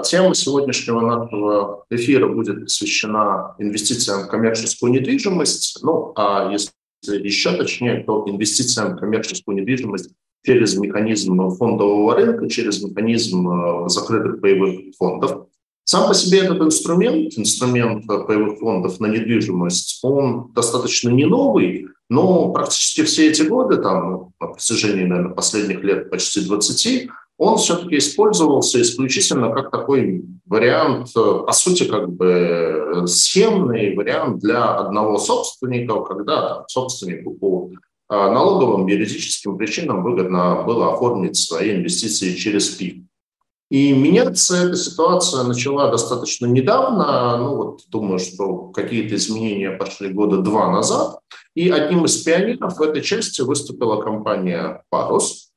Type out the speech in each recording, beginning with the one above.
тема сегодняшнего нашего эфира будет посвящена инвестициям в коммерческую недвижимость. Ну, а если еще точнее, то инвестициям в коммерческую недвижимость через механизм фондового рынка, через механизм э, закрытых паевых фондов. Сам по себе этот инструмент, инструмент паевых фондов на недвижимость, он достаточно не новый, но практически все эти годы, там, на протяжении, наверное, последних лет почти 20, он все-таки использовался исключительно как такой вариант, э, по сути, как бы э, схемный вариант для одного собственника, когда там, собственнику по а налоговым юридическим причинам выгодно было оформить свои инвестиции через ПИФ. И меняться эта ситуация начала достаточно недавно. Ну вот думаю, что какие-то изменения пошли года два назад. И одним из пионеров в этой части выступила компания «Парус»,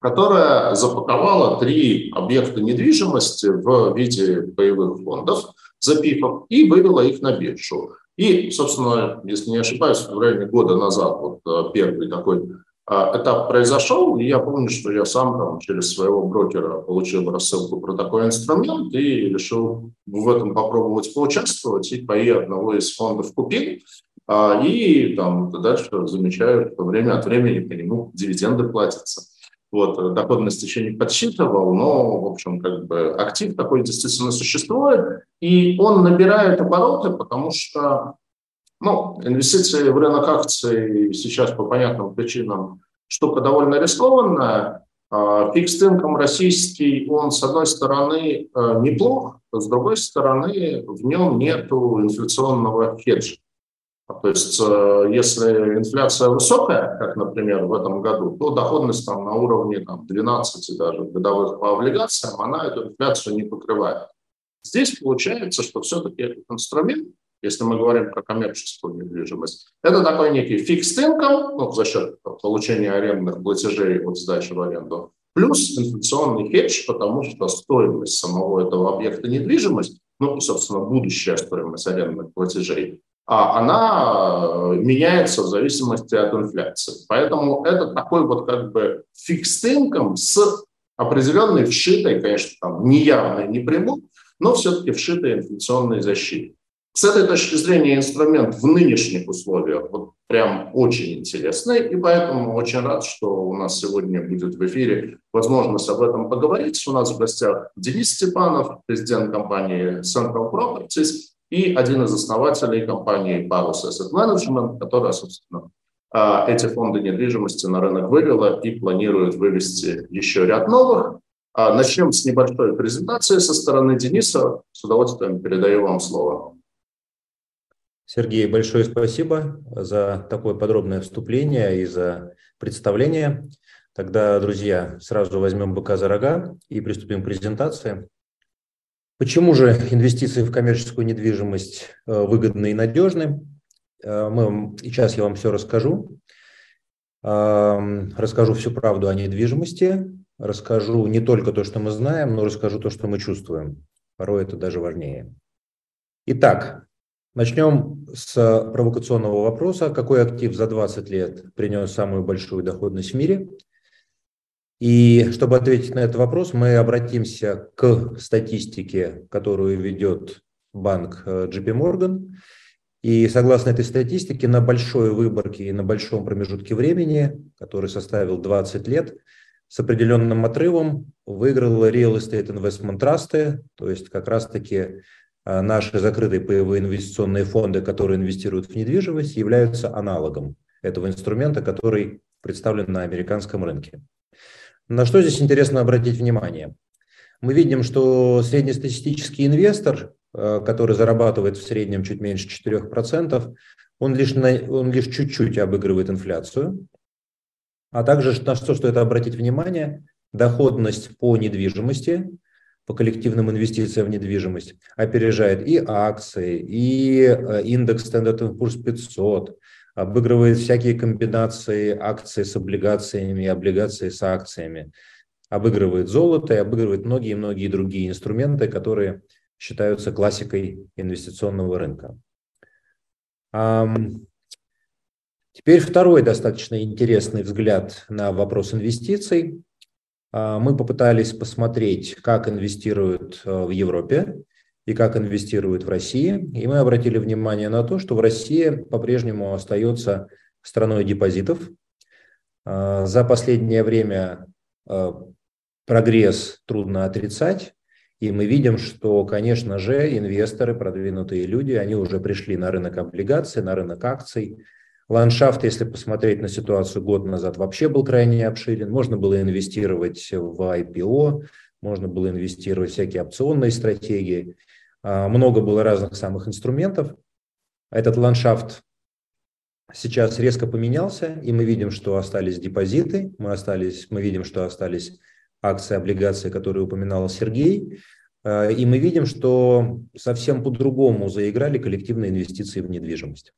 которая запаковала три объекта недвижимости в виде боевых фондов за ПИФов и вывела их на биржу. И, собственно, если не ошибаюсь, в районе года назад вот э, первый такой э, этап произошел, и я помню, что я сам там через своего брокера получил рассылку про такой инструмент и решил в этом попробовать поучаствовать, и паи одного из фондов купил, а, и там дальше замечаю, что время от времени по нему дивиденды платятся. Вот, э, доходность еще не подсчитывал, но, в общем, как бы актив такой действительно существует, и он набирает обороты, потому что ну, инвестиции в рынок акций сейчас по понятным причинам штука довольно рискованная. Фикс инком российский, он, с одной стороны, э, неплох, с другой стороны, в нем нет инфляционного хеджа. То есть, э, если инфляция высокая, как, например, в этом году, то доходность там на уровне там, 12 даже годовых по облигациям, она эту инфляцию не покрывает. Здесь получается, что все-таки этот инструмент, если мы говорим про коммерческую недвижимость, это такой некий фикс income, ну, за счет получения арендных платежей от сдачи в аренду, плюс инфляционный хедж, потому что стоимость самого этого объекта недвижимости, ну собственно, будущая стоимость арендных платежей, а она э, меняется в зависимости от инфляции. Поэтому это такой вот как бы фикстинком с определенной вшитой, конечно, там неявной, не прямой, но все-таки вшитой инфляционной защитой. С этой точки зрения инструмент в нынешних условиях вот прям очень интересный, и поэтому очень рад, что у нас сегодня будет в эфире возможность об этом поговорить. У нас в гостях Денис Степанов, президент компании Central Properties, и один из основателей компании Parus Asset Management, которая, собственно, а, эти фонды недвижимости на рынок вывела и планирует вывести еще ряд новых. А, начнем с небольшой презентации со стороны Дениса. С удовольствием передаю вам слово. Сергей, большое спасибо за такое подробное вступление и за представление. Тогда, друзья, сразу возьмем быка за рога и приступим к презентации. Почему же инвестиции в коммерческую недвижимость э, выгодны и надежны? Э, мы, сейчас я вам все расскажу. Расскажу всю правду о недвижимости, расскажу не только то, что мы знаем, но расскажу то, что мы чувствуем. Порой это даже важнее. Итак, начнем с провокационного вопроса. Какой актив за 20 лет принес самую большую доходность в мире? И чтобы ответить на этот вопрос, мы обратимся к статистике, которую ведет банк э, JP Morgan. И согласно этой статистике, на большой выборке и на большом промежутке времени, который составил 20 лет, с определенным отрывом выиграл Real Estate Investment Trust, то есть как раз-таки э, наши закрытые паевые инвестиционные фонды, которые инвестируют в недвижимость, являются аналогом этого инструмента, который представлен на американском рынке. На что здесь интересно обратить внимание? Мы видим, что среднестатистический инвестор, э, который зарабатывает в среднем чуть меньше 4%, он лишь, на, он лишь чуть-чуть обыгрывает инфляцию. А также на что стоит обратить внимание, доходность по недвижимости, по коллективным инвестициям в недвижимость опережает и акции, и э, индекс Standard Poor's 500, обыгрывает всякие комбинации акций с облигациями и облигаций с акциями, обыгрывает золото и обыгрывает многие-многие другие инструменты, которые считаются классикой инвестиционного рынка. Теперь второй достаточно интересный взгляд на вопрос инвестиций. а, мы попытались посмотреть, как инвестируют э, в Европе и как инвестируют в России. И мы обратили внимание на то, что в России по-прежнему остается страной депозитов. А, за последнее время э, прогресс трудно отрицать. И мы видим, что, конечно же, инвесторы, продвинутые люди, они уже пришли на рынок облигаций, на рынок акций. Ландшафт, если посмотреть на ситуацию год назад, вообще был крайне обширен. Можно было инвестировать в IPO, можно было инвестировать в всякие опционные стратегии. А, много было разных самых инструментов. Этот ландшафт сейчас резко поменялся, и мы видим, что остались депозиты, мы, остались, мы видим, что остались акции, облигации, которые упоминал Сергей. А, и мы видим, что совсем по-другому заиграли коллективные инвестиции в недвижимость.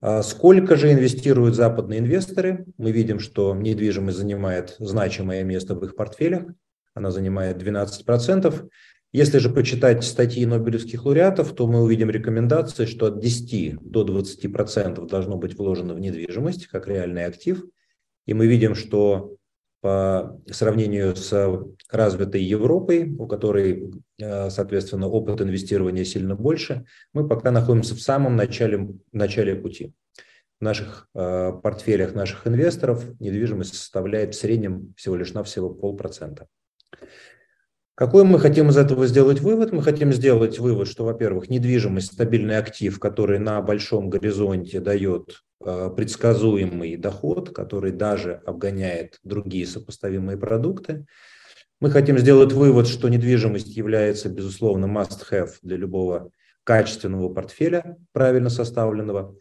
А сколько же инвестируют западные инвесторы? Мы видим, что недвижимость занимает значимое место в их портфелях. Она занимает 12%. Если же почитать статьи нобелевских лауреатов, то мы увидим рекомендации, что от 10 до 20% должно быть вложено в недвижимость как реальный актив. И мы видим, что по сравнению с развитой Европой, у которой, э, соответственно, опыт инвестирования сильно больше, мы пока находимся в самом начале, начале пути. В наших э, портфелях наших инвесторов недвижимость составляет в среднем всего лишь навсего полпроцента. Какой мы хотим из этого сделать вывод? Мы хотим сделать вывод, что, во-первых, недвижимость – стабильный актив, который на большом горизонте дает э, предсказуемый доход, который даже обгоняет другие сопоставимые продукты. Мы хотим сделать вывод, что недвижимость является, безусловно, must-have для любого качественного портфеля, правильно составленного.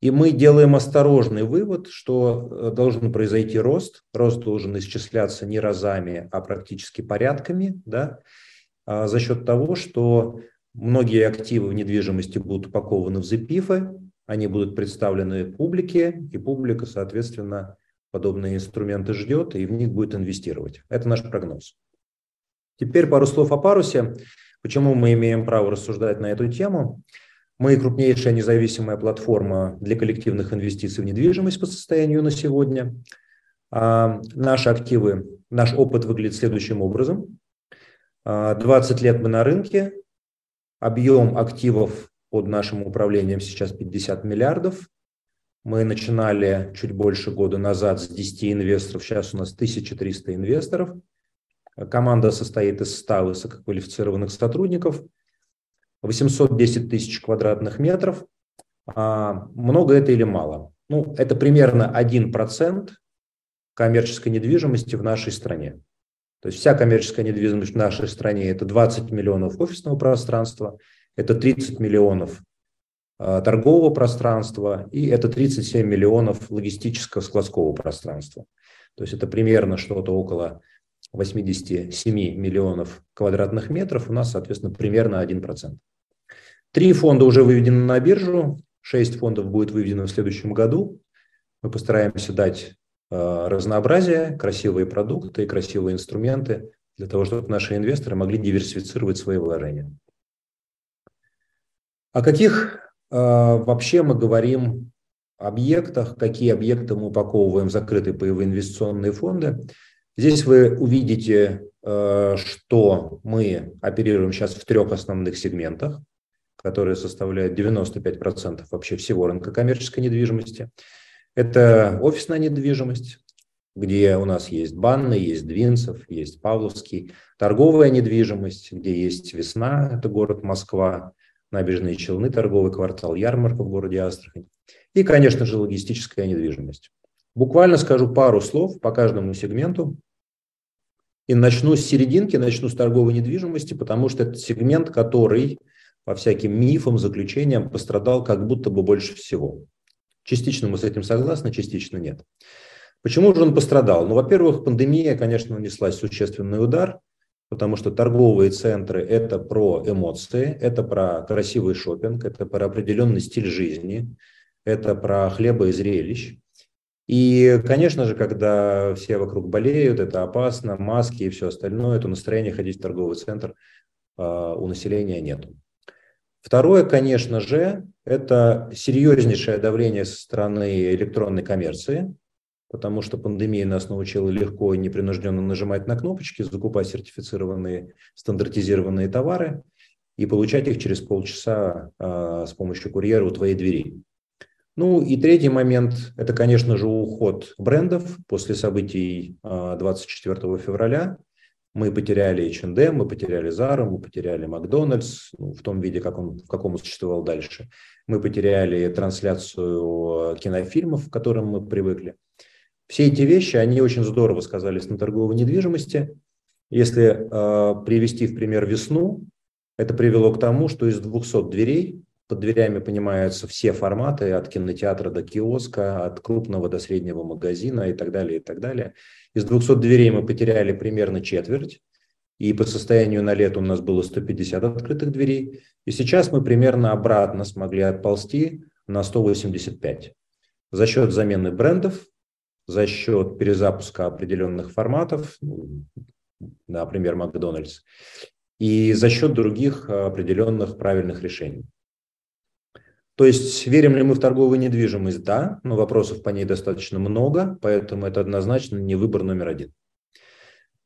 И мы делаем осторожный вывод, что э, должен произойти рост. Рост должен исчисляться не разами, а практически порядками, да, а за счет того, что многие активы в недвижимости будут упакованы в запифы, они будут представлены публике, и публика, соответственно, подобные инструменты ждет и в них будет инвестировать. Это наш прогноз. Теперь пару слов о парусе. Почему мы имеем право рассуждать на эту тему? Мы крупнейшая независимая платформа для коллективных инвестиций в недвижимость по состоянию на сегодня. А наши активы, наш опыт выглядит следующим образом. 20 а, лет мы на рынке, объем активов под нашим управлением сейчас 50 миллиардов. Мы начинали чуть больше года назад с 10 инвесторов, сейчас у нас 1300 инвесторов. Команда состоит из 100 высококвалифицированных сотрудников – 810 тысяч квадратных метров. А много это или мало? Ну, это примерно 1% коммерческой недвижимости в нашей стране. То есть вся коммерческая недвижимость в нашей стране – это 20 миллионов офисного пространства, это 30 миллионов э, торгового пространства и это 37 миллионов логистического складского пространства. То есть это примерно что-то около 87 миллионов квадратных метров, у нас, соответственно, примерно 1%. Три фонда уже выведены на биржу, шесть фондов будет выведено в следующем году. Мы постараемся дать э, разнообразие, красивые продукты красивые инструменты для того, чтобы наши инвесторы могли диверсифицировать свои вложения. О каких э, вообще мы говорим объектах, какие объекты мы упаковываем в закрытые паевые инвестиционные фонды – Здесь вы увидите, э, что мы оперируем сейчас в трех основных сегментах, которые составляют 95% вообще всего рынка коммерческой недвижимости. Это офисная недвижимость, где у нас есть Банны, есть Двинцев, есть Павловский, торговая недвижимость, где есть Весна, это город Москва, набережные Челны, торговый квартал, ярмарка в городе Астрахань. И, конечно же, логистическая недвижимость. Буквально скажу пару слов по каждому сегменту. И начну с серединки, начну с торговой недвижимости, потому что это сегмент, который по всяким мифам, заключениям пострадал как будто бы больше всего. Частично мы с этим согласны, частично нет. Почему же он пострадал? Ну, во-первых, пандемия, конечно, нанесла существенный удар, потому что торговые центры – это про эмоции, это про красивый шопинг, это про определенный стиль жизни, это про хлеба и зрелищ. И, конечно же, когда все вокруг болеют, это опасно, маски и все остальное, то настроение ходить в торговый центр э, у населения нет. Второе, конечно же, это серьезнейшее давление со стороны электронной коммерции, потому что пандемия нас научила легко и непринужденно нажимать на кнопочки, закупать сертифицированные, стандартизированные товары и получать их через полчаса э, с помощью курьера у твоей двери. Ну и третий момент – это, конечно же, уход брендов после событий 24 а, февраля. Мы потеряли H&M, мы потеряли Zara, мы потеряли Макдональдс ну, в том виде, как он, в каком он существовал дальше. Мы потеряли трансляцию кинофильмов, к которым мы привыкли. Все эти вещи, они очень здорово сказались на торговой недвижимости. Если э, привести в пример весну, это привело к тому, что из 200 дверей под дверями понимаются все форматы, от кинотеатра до киоска, от крупного до среднего магазина и так далее, и так далее. Из 200 дверей мы потеряли примерно четверть, и по состоянию на лето у нас было 150 открытых дверей, и сейчас мы примерно обратно смогли отползти на 185 за счет замены брендов, за счет перезапуска определенных форматов, например, Макдональдс, и за счет других определенных правильных решений. То есть верим ли мы в торговую недвижимость? Да, но вопросов по ней достаточно много, поэтому это однозначно не выбор номер один.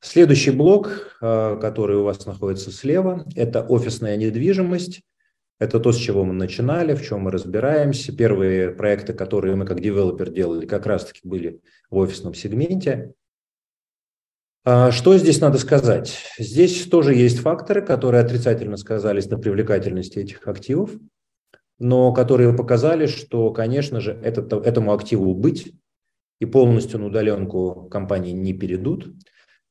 Следующий блок, э, который у вас находится слева, это офисная недвижимость. Это то, с чего мы начинали, в чем мы разбираемся. Первые проекты, которые мы как девелопер делали, как раз-таки были в офисном сегменте. А что здесь надо сказать? Здесь тоже есть факторы, которые отрицательно сказались на привлекательности этих активов но которые показали, что, конечно же, этот, этому активу быть и полностью на удаленку компании не перейдут.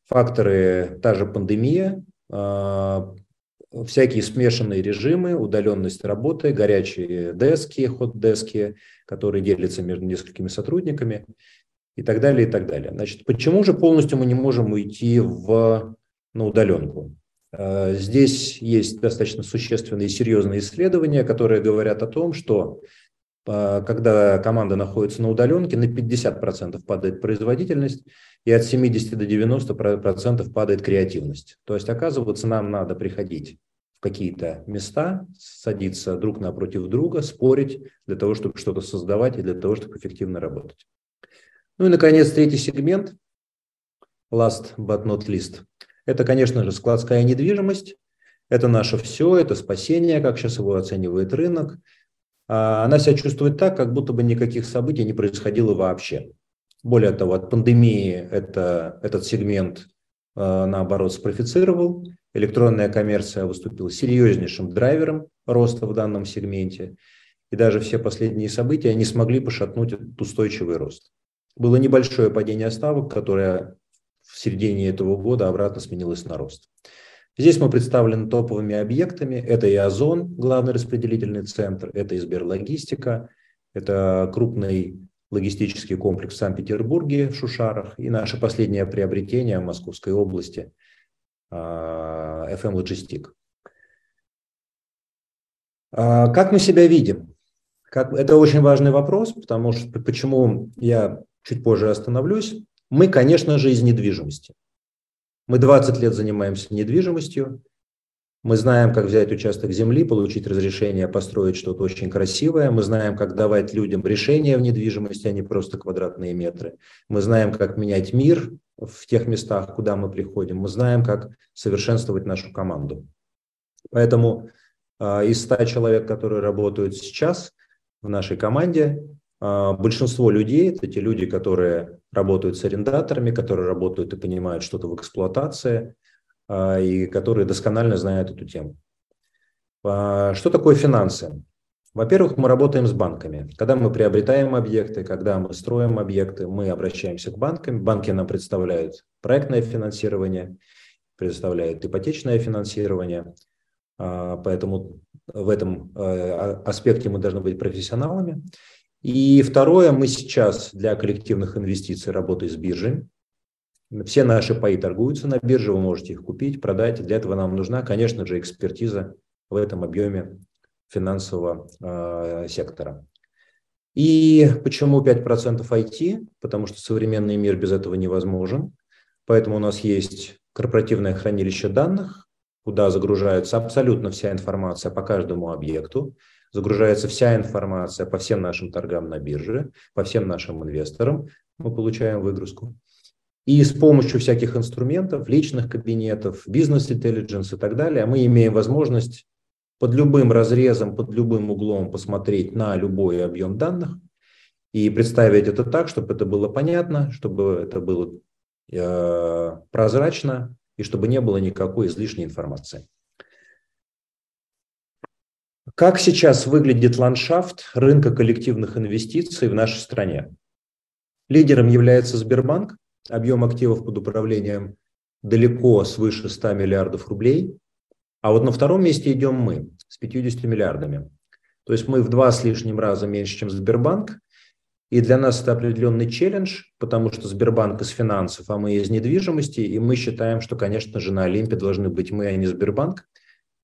Факторы, та же пандемия, а, всякие смешанные режимы, удаленность работы, горячие дески, ход-дески, которые делятся между несколькими сотрудниками и так далее, и так далее. Значит, почему же полностью мы не можем уйти в, на удаленку? Э, здесь есть достаточно существенные и серьезные исследования, которые говорят о том, что э, когда команда находится на удаленке, на 50% падает производительность и от 70 до 90% падает креативность. То есть, оказывается, нам надо приходить в какие-то места, садиться друг напротив друга, спорить для того, чтобы что-то создавать и для того, чтобы эффективно работать. Ну и, наконец, третий сегмент, last but not least – это, конечно же, складская недвижимость, это наше все, это спасение, как сейчас его оценивает рынок. А она себя чувствует так, как будто бы никаких событий не происходило вообще. Более того, от пандемии это, этот сегмент, а, наоборот, спрофицировал. Электронная коммерция выступила серьезнейшим драйвером роста в данном сегменте. И даже все последние события не смогли пошатнуть устойчивый рост. Было небольшое падение ставок, которое в середине этого года обратно сменилась на рост. Здесь мы представлены топовыми объектами. Это и Озон, главный распределительный центр, это и Сберлогистика, это крупный логистический комплекс в Санкт-Петербурге, в Шушарах, и наше последнее приобретение в Московской области, FM Logistic. А, как мы себя видим? Как, это очень важный вопрос, потому что почему я чуть позже остановлюсь. Мы, конечно же, из недвижимости. Мы 20 лет занимаемся недвижимостью. Мы знаем, как взять участок земли, получить разрешение построить что-то очень красивое. Мы знаем, как давать людям решения в недвижимости, а не просто квадратные метры. Мы знаем, как менять мир в тех местах, куда мы приходим. Мы знаем, как совершенствовать нашу команду. Поэтому э, из 100 человек, которые работают сейчас в нашей команде, э, большинство людей – это те люди, которые работают с арендаторами, которые работают и понимают что-то в эксплуатации, а, и которые досконально знают эту тему. А, что такое финансы? Во-первых, мы работаем с банками. Когда мы приобретаем объекты, когда мы строим объекты, мы обращаемся к банкам. Банки нам представляют проектное финансирование, предоставляют ипотечное финансирование. А, поэтому в этом аспекте мы должны быть профессионалами. И второе, мы сейчас для коллективных инвестиций работаем с биржей. Все наши паи торгуются на бирже, вы можете их купить, продать. Для этого нам нужна, конечно же, экспертиза в этом объеме финансового э, сектора. И почему 5% IT? Потому что современный мир без этого невозможен. Поэтому у нас есть корпоративное хранилище данных, куда загружается абсолютно вся информация по каждому объекту загружается вся информация по всем нашим торгам на бирже, по всем нашим инвесторам. мы получаем выгрузку. И с помощью всяких инструментов, личных кабинетов, бизнес-интеллигенс и так далее, мы имеем возможность под любым разрезом, под любым углом посмотреть на любой объем данных и представить это так, чтобы это было понятно, чтобы это было э, прозрачно и чтобы не было никакой излишней информации. Как сейчас выглядит ландшафт рынка коллективных инвестиций в нашей стране? Лидером является Сбербанк, объем активов под управлением далеко свыше 100 миллиардов рублей. А вот на втором месте идем мы с 50 миллиардами. То есть мы в два с лишним раза меньше, чем Сбербанк. И для нас это определенный челлендж, потому что Сбербанк из финансов, а мы из недвижимости. И мы считаем, что, конечно же, на Олимпе должны быть мы, а не Сбербанк.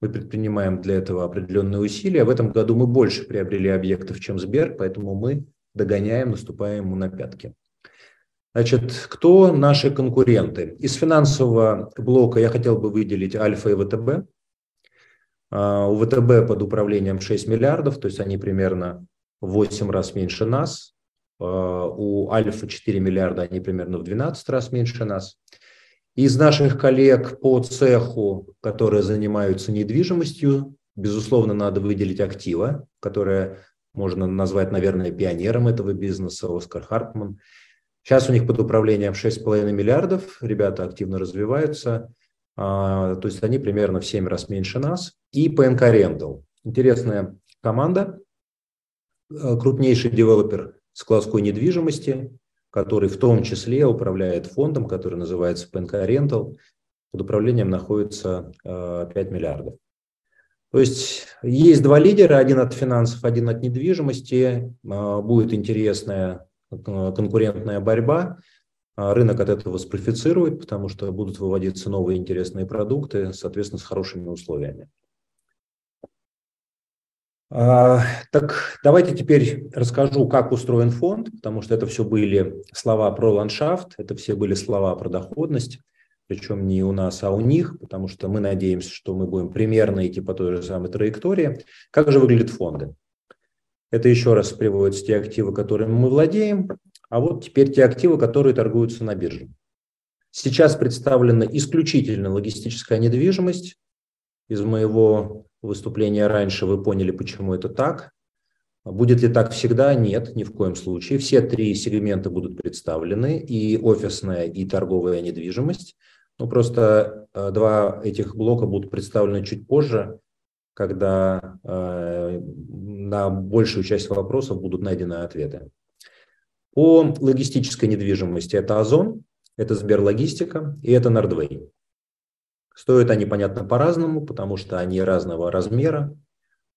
Мы предпринимаем для этого определенные усилия. В этом году мы больше приобрели объектов, чем Сбер, поэтому мы догоняем, наступаем ему на пятки. Значит, кто наши конкуренты? Из финансового блока я хотел бы выделить Альфа и ВТБ. А, у ВТБ под управлением 6 миллиардов, то есть они примерно в 8 раз меньше нас. А, у Альфа 4 миллиарда, они примерно в 12 раз меньше нас. Из наших коллег по цеху, которые занимаются недвижимостью, безусловно, надо выделить актива, которое можно назвать, наверное, пионером этого бизнеса, Оскар Хартман. Сейчас у них под управлением 6,5 миллиардов, ребята активно развиваются, а, то есть они примерно в 7 раз меньше нас. И ПНК Rental. Интересная команда, крупнейший девелопер складской недвижимости, который в том числе управляет фондом, который называется ПНК Rental. Под управлением находится 5 э, миллиардов. То есть есть два лидера, один от финансов, один от недвижимости. А, будет интересная э, конкурентная борьба. Рынок от этого спрофицирует, потому что будут выводиться новые интересные продукты, соответственно, с хорошими условиями. А, так давайте теперь расскажу, как устроен фонд, потому что это все были слова про ландшафт, это все были слова про доходность причем не у нас, а у них, потому что мы надеемся, что мы будем примерно идти по той же самой траектории. Как же выглядят фонды? Это еще раз приводятся те активы, которыми мы владеем, а вот теперь те активы, которые торгуются на бирже. Сейчас представлена исключительно логистическая недвижимость. Из моего выступления раньше вы поняли, почему это так. Будет ли так всегда? Нет, ни в коем случае. Все три сегмента будут представлены, и офисная, и торговая недвижимость. Ну, просто э, два этих блока будут представлены чуть позже, когда э, на большую часть вопросов будут найдены ответы. По логистической недвижимости это Озон, это Сберлогистика и это Нордвей. Стоят они, понятно, по-разному, потому что они разного размера,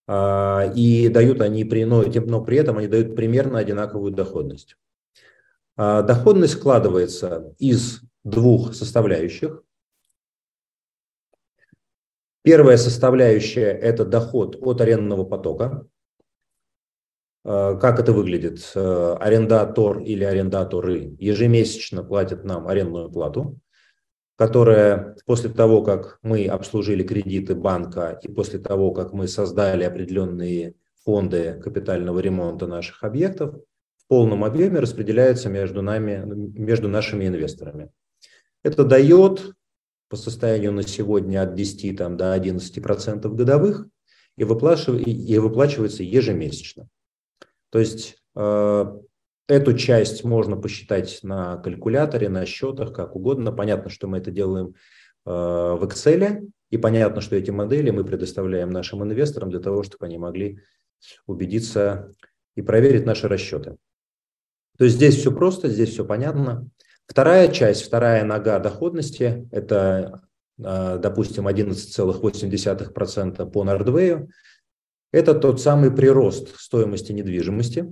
э, и дают они, при, но, но при этом они дают примерно одинаковую доходность. Э, доходность складывается из двух составляющих. Первая составляющая – это доход от арендного потока. Э, как это выглядит? Э, арендатор или арендаторы ежемесячно платят нам арендную плату, которая после того, как мы обслужили кредиты банка и после того, как мы создали определенные фонды капитального ремонта наших объектов, в полном объеме распределяется между, нами, между нашими инвесторами. Это дает по состоянию на сегодня от 10 там, до 11 процентов годовых и, выплачивается, и выплачивается ежемесячно. То есть э, эту часть можно посчитать на калькуляторе, на счетах, как угодно. Понятно, что мы это делаем э, в Excel, и понятно, что эти модели мы предоставляем нашим инвесторам для того, чтобы они могли убедиться и проверить наши расчеты. То есть здесь все просто, здесь все понятно. Вторая часть, вторая нога доходности – это, а, допустим, 11,8% по Нордвею. Это тот самый прирост стоимости недвижимости.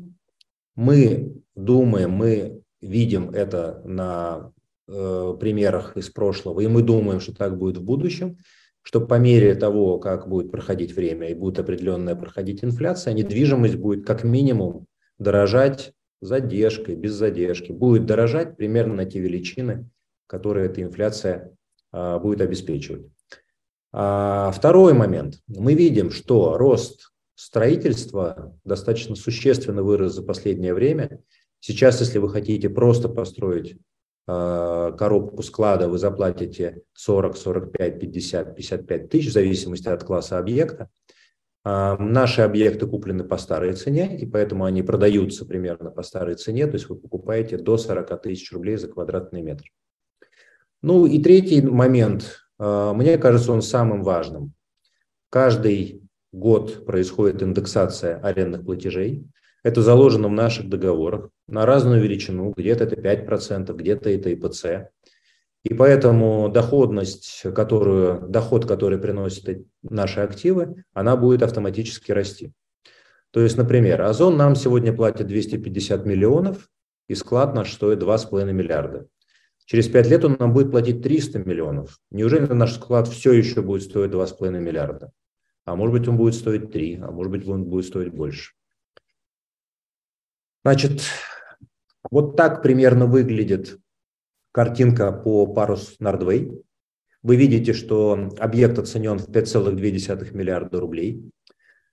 Мы думаем, мы видим это на э, примерах из прошлого, и мы думаем, что так будет в будущем, что по мере того, как будет проходить время и будет определенная проходить инфляция, недвижимость будет как минимум дорожать задержкой, без задержки, будет дорожать примерно на те величины, которые эта инфляция а, будет обеспечивать. А, второй момент. Мы видим, что рост строительства достаточно существенно вырос за последнее время. Сейчас, если вы хотите просто построить э, коробку склада, вы заплатите 40, 45, 50, 55 тысяч в зависимости от класса объекта. Э, наши объекты куплены по старой цене, и поэтому они продаются примерно по старой цене, то есть вы покупаете до 40 тысяч рублей за квадратный метр. Ну и третий момент, э, мне кажется, он самым важным. Каждый год происходит индексация арендных платежей. Это заложено в наших договорах на разную величину, где-то это 5%, где-то это ИПЦ. И поэтому доходность, которую, доход, который приносят наши активы, она будет автоматически расти. То есть, например, Озон нам сегодня платит 250 миллионов, и склад наш стоит 2,5 миллиарда. Через 5 лет он нам будет платить 300 миллионов. Неужели наш склад все еще будет стоить 2,5 миллиарда? А может быть, он будет стоить 3, а может быть, он будет стоить больше. Значит, вот так примерно выглядит картинка по парус Нордвей. Вы видите, что объект оценен в 5,2 миллиарда рублей.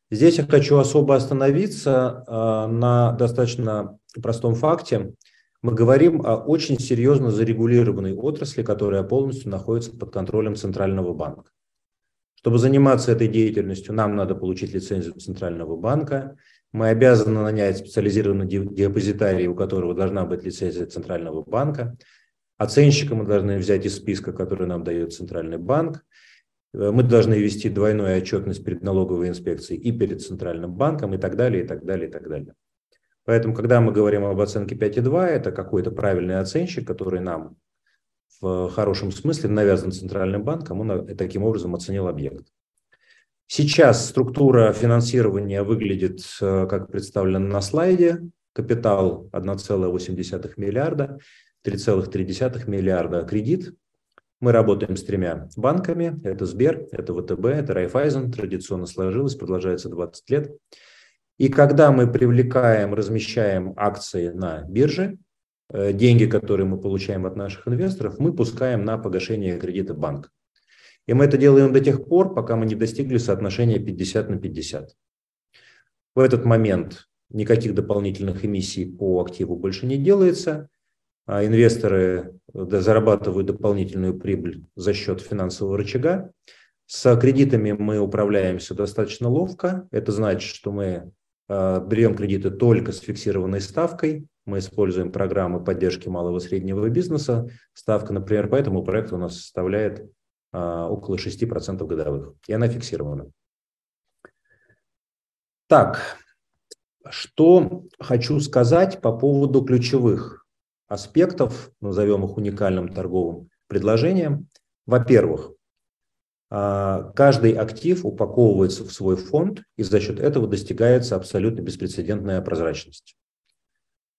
Здесь я хочу особо остановиться э, на достаточно простом факте. Мы говорим о очень серьезно зарегулированной отрасли, которая полностью находится под контролем Центрального банка. Чтобы заниматься этой деятельностью, нам надо получить лицензию Центрального банка, мы обязаны нанять специализированный депозитарий, у которого должна быть лицензия Центрального банка. Оценщика мы должны взять из списка, который нам дает Центральный банк. Э, мы должны вести двойную отчетность перед налоговой инспекцией и перед Центральным банком и так далее, и так далее, и так далее. Поэтому, когда мы говорим об оценке 5,2, это какой-то правильный оценщик, который нам в хорошем смысле навязан Центральным банком, он таким образом оценил объект. Сейчас структура финансирования выглядит, э, как представлено на слайде. Капитал 1,8 миллиарда, 3,3 миллиарда кредит. Мы работаем с тремя банками. Это Сбер, это ВТБ, это Райфайзен. Традиционно сложилось, продолжается 20 лет. И когда мы привлекаем, размещаем акции на бирже, э, деньги, которые мы получаем от наших инвесторов, мы пускаем на погашение кредита банка. И мы это делаем до тех пор, пока мы не достигли соотношения 50 на 50. В этот момент никаких дополнительных эмиссий по активу больше не делается. А инвесторы зарабатывают дополнительную прибыль за счет финансового рычага. С кредитами мы управляемся достаточно ловко. Это значит, что мы а, берем кредиты только с фиксированной ставкой. Мы используем программы поддержки малого и среднего бизнеса. Ставка, например, по этому проекту у нас составляет около 6% годовых, и она фиксирована. Так, что хочу сказать по поводу ключевых аспектов, назовем их уникальным торговым предложением. Во-первых, а, каждый актив упаковывается в свой фонд, и за счет этого достигается абсолютно беспрецедентная прозрачность.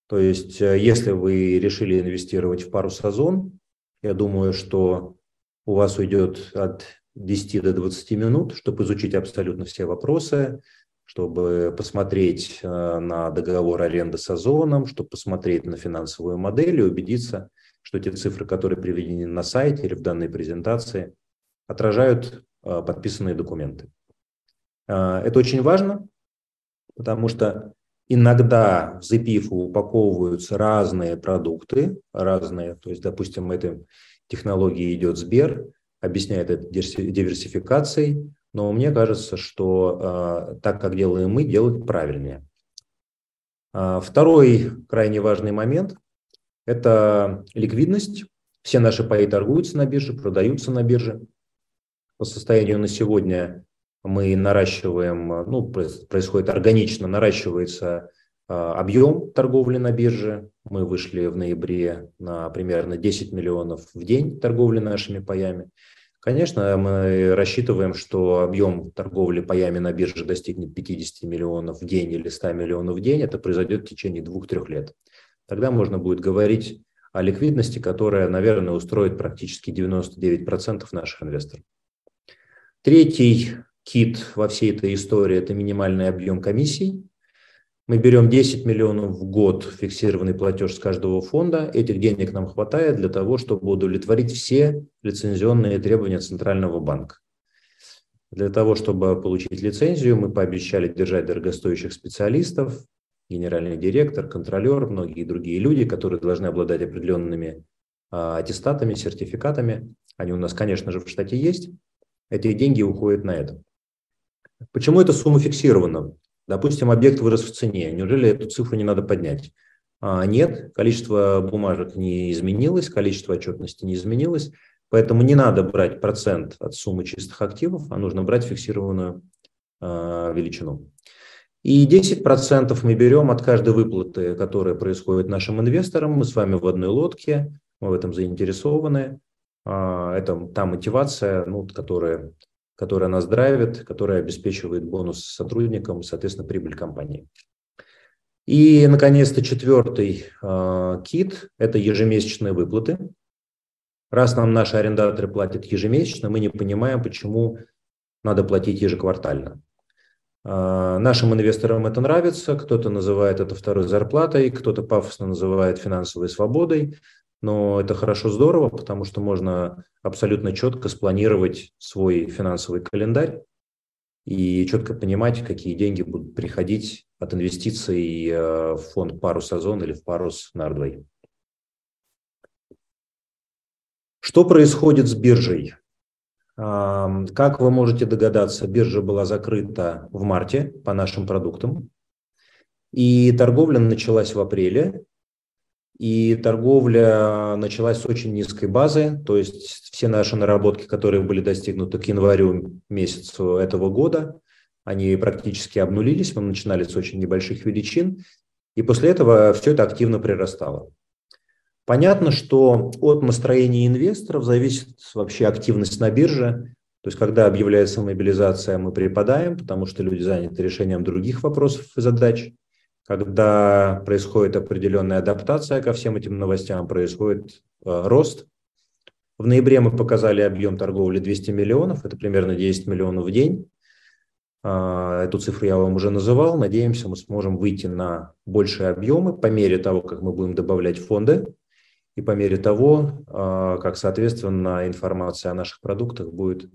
То есть, э, если вы решили инвестировать в пару сезон, я думаю, что у вас уйдет от 10 до 20 минут, чтобы изучить абсолютно все вопросы, чтобы посмотреть э, на договор аренды с Озоном, чтобы посмотреть на финансовую модель и убедиться, что те цифры, которые приведены на сайте или в данной презентации, отражают э, подписанные документы. Э, это очень важно, потому что иногда в ZPIF упаковываются разные продукты, разные, то есть, допустим, это технологии идет Сбер, объясняет это диверсификацией, но мне кажется, что э, так, как делаем мы, делать правильнее. Э, второй крайне важный момент – это ликвидность. Все наши паи торгуются на бирже, продаются на бирже. По состоянию на сегодня мы наращиваем, ну, происходит органично, наращивается а, объем торговли на бирже. Мы вышли в ноябре на примерно 10 миллионов в день торговли нашими паями. Конечно, мы рассчитываем, что объем торговли паями на бирже достигнет 50 миллионов в день или 100 миллионов в день. Это произойдет в течение двух-трех лет. Тогда можно будет говорить о ликвидности, которая, наверное, устроит практически 99% наших инвесторов. Третий кит во всей этой истории – это минимальный объем комиссий. Мы берем 10 миллионов в год фиксированный платеж с каждого фонда. Этих денег нам хватает для того, чтобы удовлетворить все лицензионные требования Центрального банка. Для того, чтобы получить лицензию, мы пообещали держать дорогостоящих специалистов. генеральный директор, контролер, многие другие люди, которые должны обладать определенными а, аттестатами, сертификатами. Они у нас, конечно же, в штате есть. Эти деньги уходят на это. Почему эта сумма фиксирована? Допустим, объект вырос в цене. Неужели эту цифру не надо поднять? А, нет, количество бумажек не изменилось, количество отчетности не изменилось. Поэтому не надо брать процент от суммы чистых активов, а нужно брать фиксированную э, величину. И 10% мы берем от каждой выплаты, которая происходит нашим инвесторам. Мы с вами в одной лодке, мы в этом заинтересованы. Э, это та мотивация, ну, которая, которая нас драйвит, которая обеспечивает бонус сотрудникам, соответственно, прибыль компании. И, наконец-то, четвертый э, кит – это ежемесячные выплаты. Раз нам наши арендаторы платят ежемесячно, мы не понимаем, почему надо платить ежеквартально. Э, нашим инвесторам это нравится, кто-то называет это второй зарплатой, кто-то пафосно называет финансовой свободой, но это хорошо, здорово, потому что можно абсолютно четко спланировать свой финансовый календарь и четко понимать, какие деньги будут приходить от инвестиций э, в фонд парус Озон или в парус Нардвей. Что происходит с биржей? Как вы можете догадаться, биржа была закрыта в марте по нашим продуктам. И торговля началась в апреле. И торговля началась с очень низкой базы, то есть все наши наработки, которые были достигнуты к январю месяцу этого года, они практически обнулились, мы начинали с очень небольших величин, и после этого все это активно прирастало. Понятно, что от настроения инвесторов зависит вообще активность на бирже. То есть, когда объявляется мобилизация, мы припадаем, потому что люди заняты решением других вопросов и задач. Когда происходит определенная адаптация ко всем этим новостям, происходит э, рост. В ноябре мы показали объем торговли 200 миллионов, это примерно 10 миллионов в день. Э, эту цифру я вам уже называл. Надеемся, мы сможем выйти на большие объемы по мере того, как мы будем добавлять фонды и по мере того, э, как, соответственно, информация о наших продуктах будет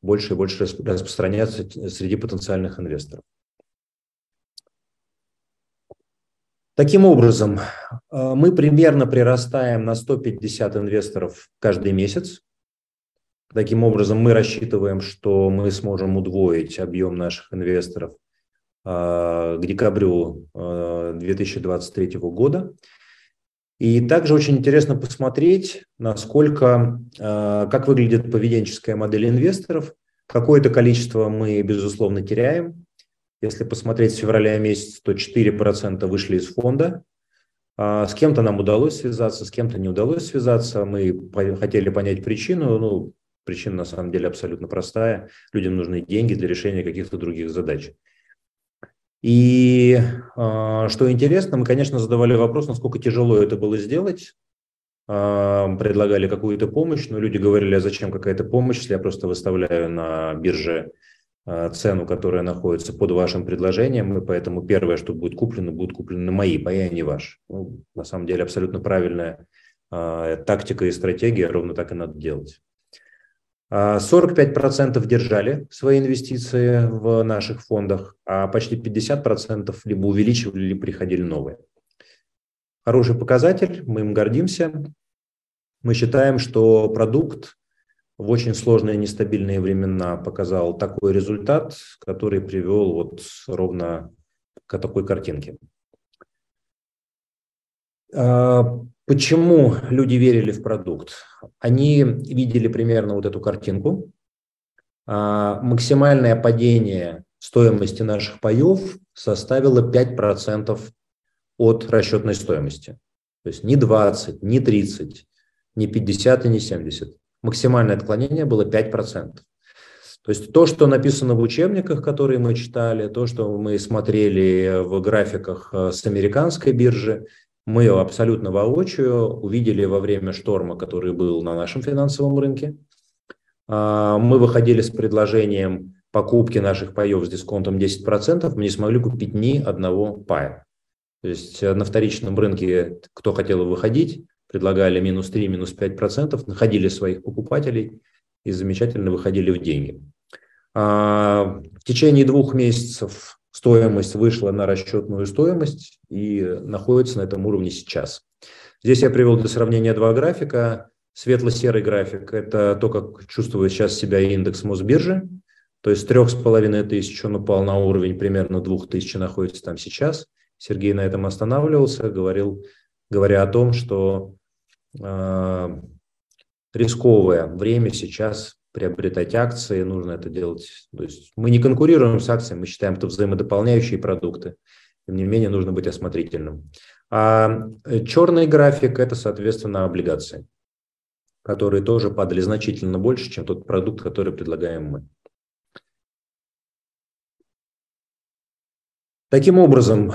больше и больше распространяться среди потенциальных инвесторов. Таким образом, э, мы примерно прирастаем на 150 инвесторов каждый месяц. Таким образом, мы рассчитываем, что мы сможем удвоить объем наших инвесторов э, к декабрю 2023 э, года. И также очень интересно посмотреть, насколько, как выглядит поведенческая модель инвесторов. Какое-то количество мы, безусловно, теряем, если посмотреть с февраля месяца, то 4% вышли из фонда. А, с кем-то нам удалось связаться, с кем-то не удалось связаться. Мы хотели понять причину. Ну, причина на самом деле абсолютно простая. Людям нужны деньги для решения каких-то других задач. И а, что интересно, мы, конечно, задавали вопрос, насколько тяжело это было сделать. А, предлагали какую-то помощь, но люди говорили, а зачем какая-то помощь, если я просто выставляю на бирже цену, которая находится под вашим предложением, и поэтому первое, что будет куплено, будет куплено мои паи, а не ваши. Ну, на самом деле абсолютно правильная э, тактика и стратегия, ровно так и надо делать. 45% а, держали свои инвестиции в наших фондах, а почти 50% либо увеличивали, либо приходили новые. Хороший показатель, мы им гордимся. Мы считаем, что продукт в очень сложные нестабильные времена показал такой результат, который привел вот ровно к такой картинке. А, почему люди верили в продукт? Они видели примерно вот эту картинку. А, максимальное падение стоимости наших паев составило 5% от расчетной стоимости. То есть не 20, не 30, не 50 и не 70 максимальное отклонение было 5%. То есть то, что написано в учебниках, которые мы читали, то, что мы смотрели в графиках э, с американской биржи, мы абсолютно воочию увидели во время шторма, который был на нашем финансовом рынке. А, мы выходили с предложением покупки наших паев с дисконтом 10%, мы не смогли купить ни одного пая. То есть э, на вторичном рынке, кто хотел выходить, предлагали минус 3, минус 5 процентов, находили своих покупателей и замечательно выходили в деньги. А, в течение двух месяцев стоимость вышла на расчетную стоимость и находится на этом уровне сейчас. Здесь я привел для сравнения два графика. Светло-серый график – это то, как чувствует сейчас себя индекс Мосбиржи. То есть с половиной тысяч он упал на уровень примерно двух тысяч находится там сейчас. Сергей на этом останавливался, говорил, говоря о том, что рисковое время сейчас приобретать акции, нужно это делать. То есть мы не конкурируем с акциями, мы считаем это взаимодополняющие продукты. Тем не менее, нужно быть осмотрительным. А э, черный график – это, соответственно, облигации, которые тоже падали значительно больше, чем тот продукт, который предлагаем мы. Таким образом,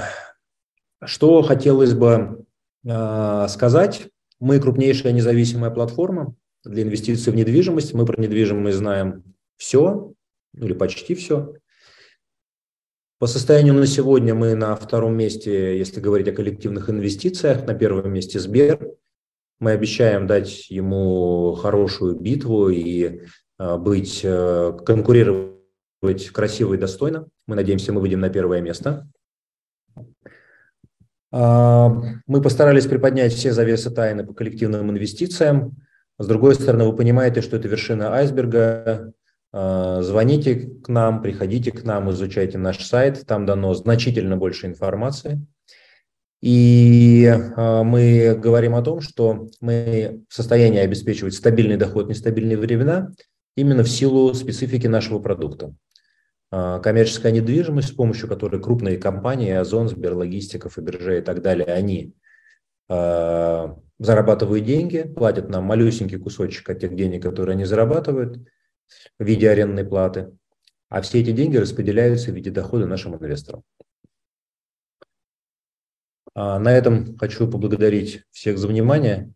что хотелось бы э, сказать, мы крупнейшая независимая платформа, для инвестиций в недвижимость. Мы про недвижимость знаем все, или почти все. По состоянию на сегодня мы на втором месте, если говорить о коллективных инвестициях, на первом месте Сбер. Мы обещаем дать ему хорошую битву и э, быть, э, конкурировать красиво и достойно. Мы надеемся, мы выйдем на первое место. А, мы постарались приподнять все завесы тайны по коллективным инвестициям. С другой стороны, вы понимаете, что это вершина айсберга. А, звоните к нам, приходите к нам, изучайте наш сайт. Там дано значительно больше информации. И а, мы говорим о том, что мы в состоянии обеспечивать стабильный доход нестабильные времена именно в силу специфики нашего продукта. А, коммерческая недвижимость, с помощью которой крупные компании, Озон, Сберлогистика, Фаберже и так далее, они зарабатывают деньги, платят нам малюсенький кусочек от тех денег, которые они зарабатывают в виде арендной платы, а все эти деньги распределяются в виде дохода нашим инвесторам. А на этом хочу поблагодарить всех за внимание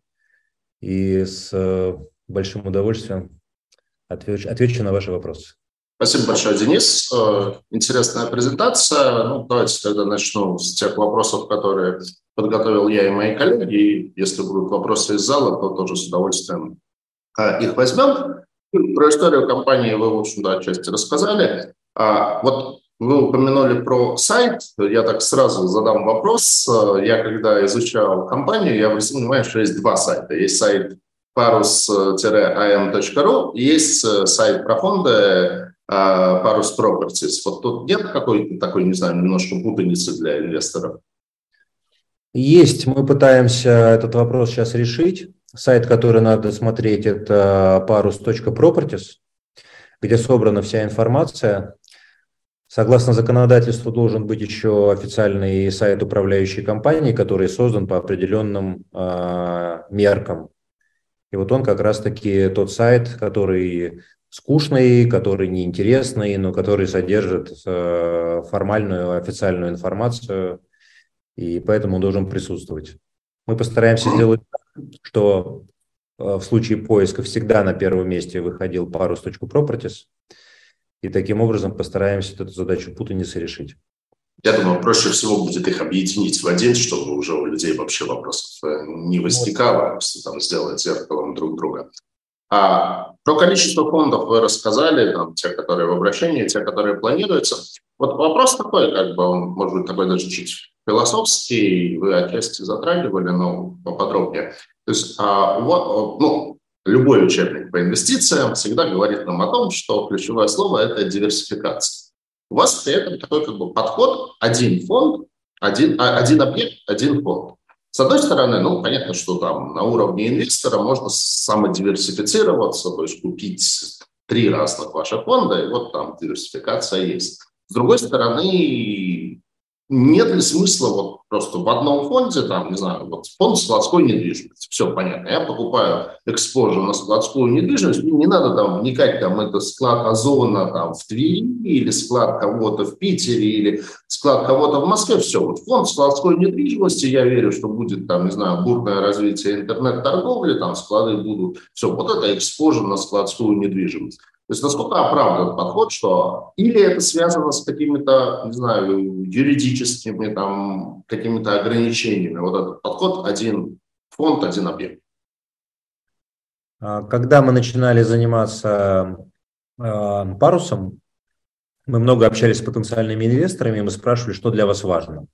и с э, большим удовольствием отвечу, отвечу на ваши вопросы. Спасибо большое, Денис. Э, интересная презентация. Ну, давайте тогда начну с тех вопросов, которые подготовил я и мои коллеги. И если будут вопросы из зала, то тоже с удовольствием э, их возьмем. Про историю компании вы, в общем-то, отчасти рассказали. А вот вы упомянули про сайт. Я так сразу задам вопрос. Э, я когда изучал компанию, я обратил внимание, что есть два сайта. Есть сайт parus-am.ru есть сайт про фонды Parus Properties. Вот тут нет какой-то такой, не знаю, немножко путаницы для инвесторов? Есть. Мы пытаемся этот вопрос сейчас решить. Сайт, который надо смотреть, это parus.properties, где собрана вся информация. Согласно законодательству должен быть еще официальный сайт управляющей компании, который создан по определенным э, меркам. И вот он как раз-таки тот сайт, который скучный, который неинтересный, но который содержит э, формальную официальную информацию, и поэтому он должен присутствовать. Мы постараемся сделать так, что э, в случае поиска всегда на первом месте выходил parus.properties, и таким образом постараемся эту задачу путаницы решить. Я думаю, проще всего будет их объединить в один, чтобы уже у людей вообще вопросов э, не возникало, что там сделать зеркалом друг друга. А про количество фондов вы рассказали, там, те, которые в обращении, те, которые планируются. Вот вопрос такой, как бы он, может быть, такой даже чуть философский, вы отчасти затрагивали, но поподробнее. То есть а, вот, ну, любой учебник по инвестициям всегда говорит нам о том, что ключевое слово – это диверсификация. У вас при этом такой как бы подход – один фонд, один, а, один объект, один фонд. С одной стороны, ну, понятно, что там на уровне инвестора можно самодиверсифицироваться, то есть купить три разных ваших фонда, и вот там диверсификация есть. С другой стороны, нет ли смысла вот просто в одном фонде, там, не знаю, вот фонд складской недвижимости, все понятно, я покупаю экспозицию на складскую недвижимость, мне не надо там вникать, там, это склад Озона там в Твери или склад кого-то в Питере или склад кого-то в Москве, все, вот фонд складской недвижимости, я верю, что будет там, не знаю, бурное развитие интернет-торговли, там склады будут, все, вот это экспозиция на складскую недвижимость. То есть насколько оправдан подход, что или это связано с какими-то, не знаю, юридическими там какими-то ограничениями. Вот этот подход один фонд, один объект. А когда мы начинали заниматься а, парусом, мы много общались с потенциальными инвесторами, и мы спрашивали, что для вас важно.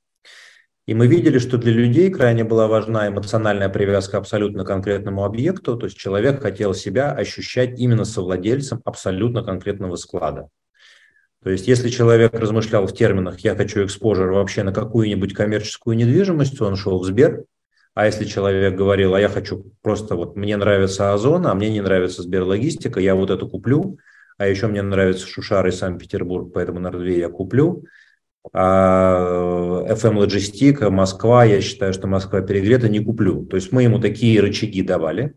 И мы видели, что для людей крайне была важна эмоциональная привязка абсолютно конкретному объекту, то есть человек хотел себя ощущать именно совладельцем абсолютно конкретного склада. То есть если человек размышлял в терминах «я хочу экспожер вообще на какую-нибудь коммерческую недвижимость», он шел в Сбер, а если человек говорил «а я хочу просто вот мне нравится Озон, а мне не нравится Сберлогистика, я вот это куплю», а еще мне нравится Шушар и Санкт-Петербург, поэтому на Нордве я куплю – FM Logistic, Москва, я считаю, что Москва перегрета, не куплю. То есть мы ему такие рычаги давали,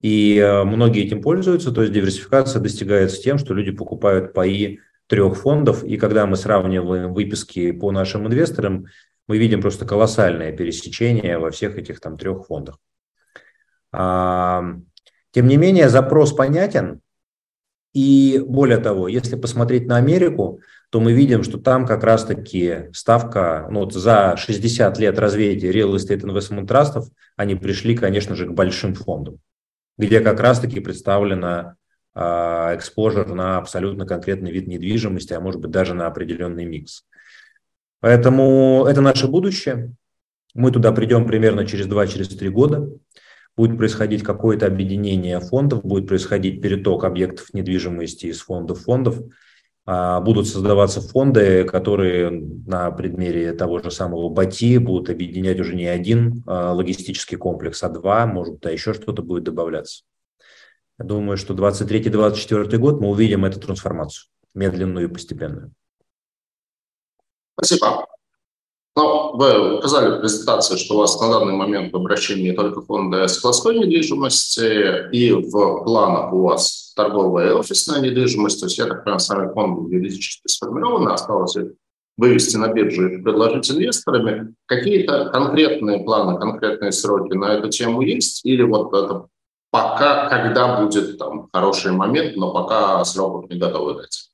и э, многие этим пользуются, то есть диверсификация достигается тем, что люди покупают паи трех фондов, и когда мы сравниваем выписки по нашим инвесторам, мы видим просто колоссальное пересечение во всех этих там трех фондах. А, тем не менее, запрос понятен, и более того, если посмотреть на Америку, то мы видим, что там как раз-таки ставка, ну вот за 60 лет развития real estate investment трастов, они пришли, конечно же, к большим фондам, где как раз-таки представлена экспожер на абсолютно конкретный вид недвижимости, а может быть даже на определенный микс. Поэтому это наше будущее. Мы туда придем примерно через 2-3 через года. Будет происходить какое-то объединение фондов, будет происходить переток объектов недвижимости из фондов в фондов. А, будут создаваться фонды, которые на предмере того же самого БАТИ будут объединять уже не один а, логистический комплекс, а два, может, да еще что-то будет добавляться. Я думаю, что 23-24 год мы увидим эту трансформацию, медленную и постепенную. Спасибо. Ну, вы указали в презентации, что у вас на данный момент в обращении только фонды складской недвижимости, и в планах у вас торговая и офисная недвижимость. То есть, я так понимаю, сами фонды юридически сформированы, осталось их вывести на биржу и предложить инвесторами. Какие-то конкретные планы, конкретные сроки на эту тему есть? Или вот это пока, когда будет там хороший момент, но пока сроков не готовы дать?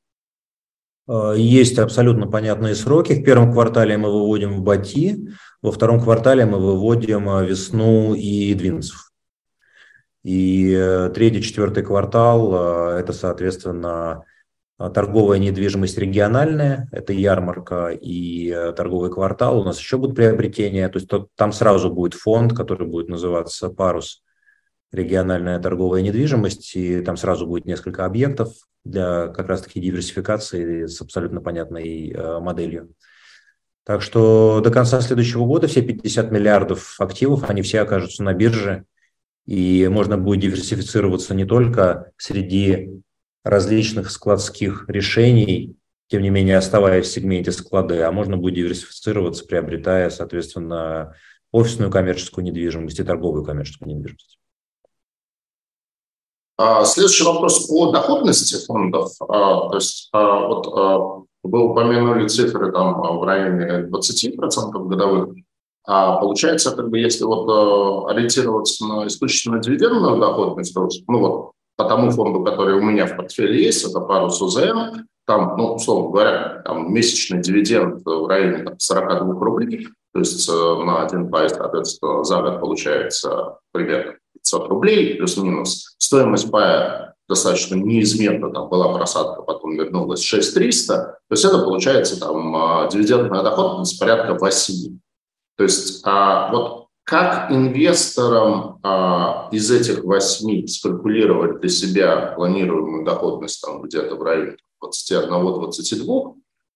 Э, есть абсолютно понятные сроки. В первом квартале мы выводим в Бати, во втором квартале мы выводим э, весну и Двинцев. И э, третий, четвертый квартал – это, соответственно, торговая недвижимость региональная, это ярмарка и торговый квартал. У нас еще будут приобретения, то есть там сразу будет фонд, который будет называться «Парус», региональная торговая недвижимость, и там сразу будет несколько объектов для как раз-таки диверсификации с абсолютно понятной э, моделью. Так что до конца следующего года все 50 миллиардов активов, они все окажутся на бирже, и можно будет диверсифицироваться не только среди различных складских решений, тем не менее оставаясь в сегменте склады, а можно будет диверсифицироваться, приобретая, соответственно, офисную коммерческую недвижимость и торговую коммерческую недвижимость. А, следующий вопрос о доходности фондов. А, то есть а, вот вы упомянули цифры там в районе 20% годовых. А получается, как бы, если вот ориентироваться на исключительно дивидендную доходность, то, ну вот по тому фонду, который у меня в портфеле есть, это парус УЗМ, там, ну, условно говоря, там месячный дивиденд в районе там, 42 рублей, то есть на один пай, соответственно, за год получается примерно 500 рублей плюс-минус. Стоимость пая достаточно неизменно, там была просадка, потом вернулась 6300, то есть это получается там а, дивидендная доходность порядка 8. То есть а, вот как инвесторам а, из этих 8 скалькулировать для себя планируемую доходность там где-то в районе 21-22,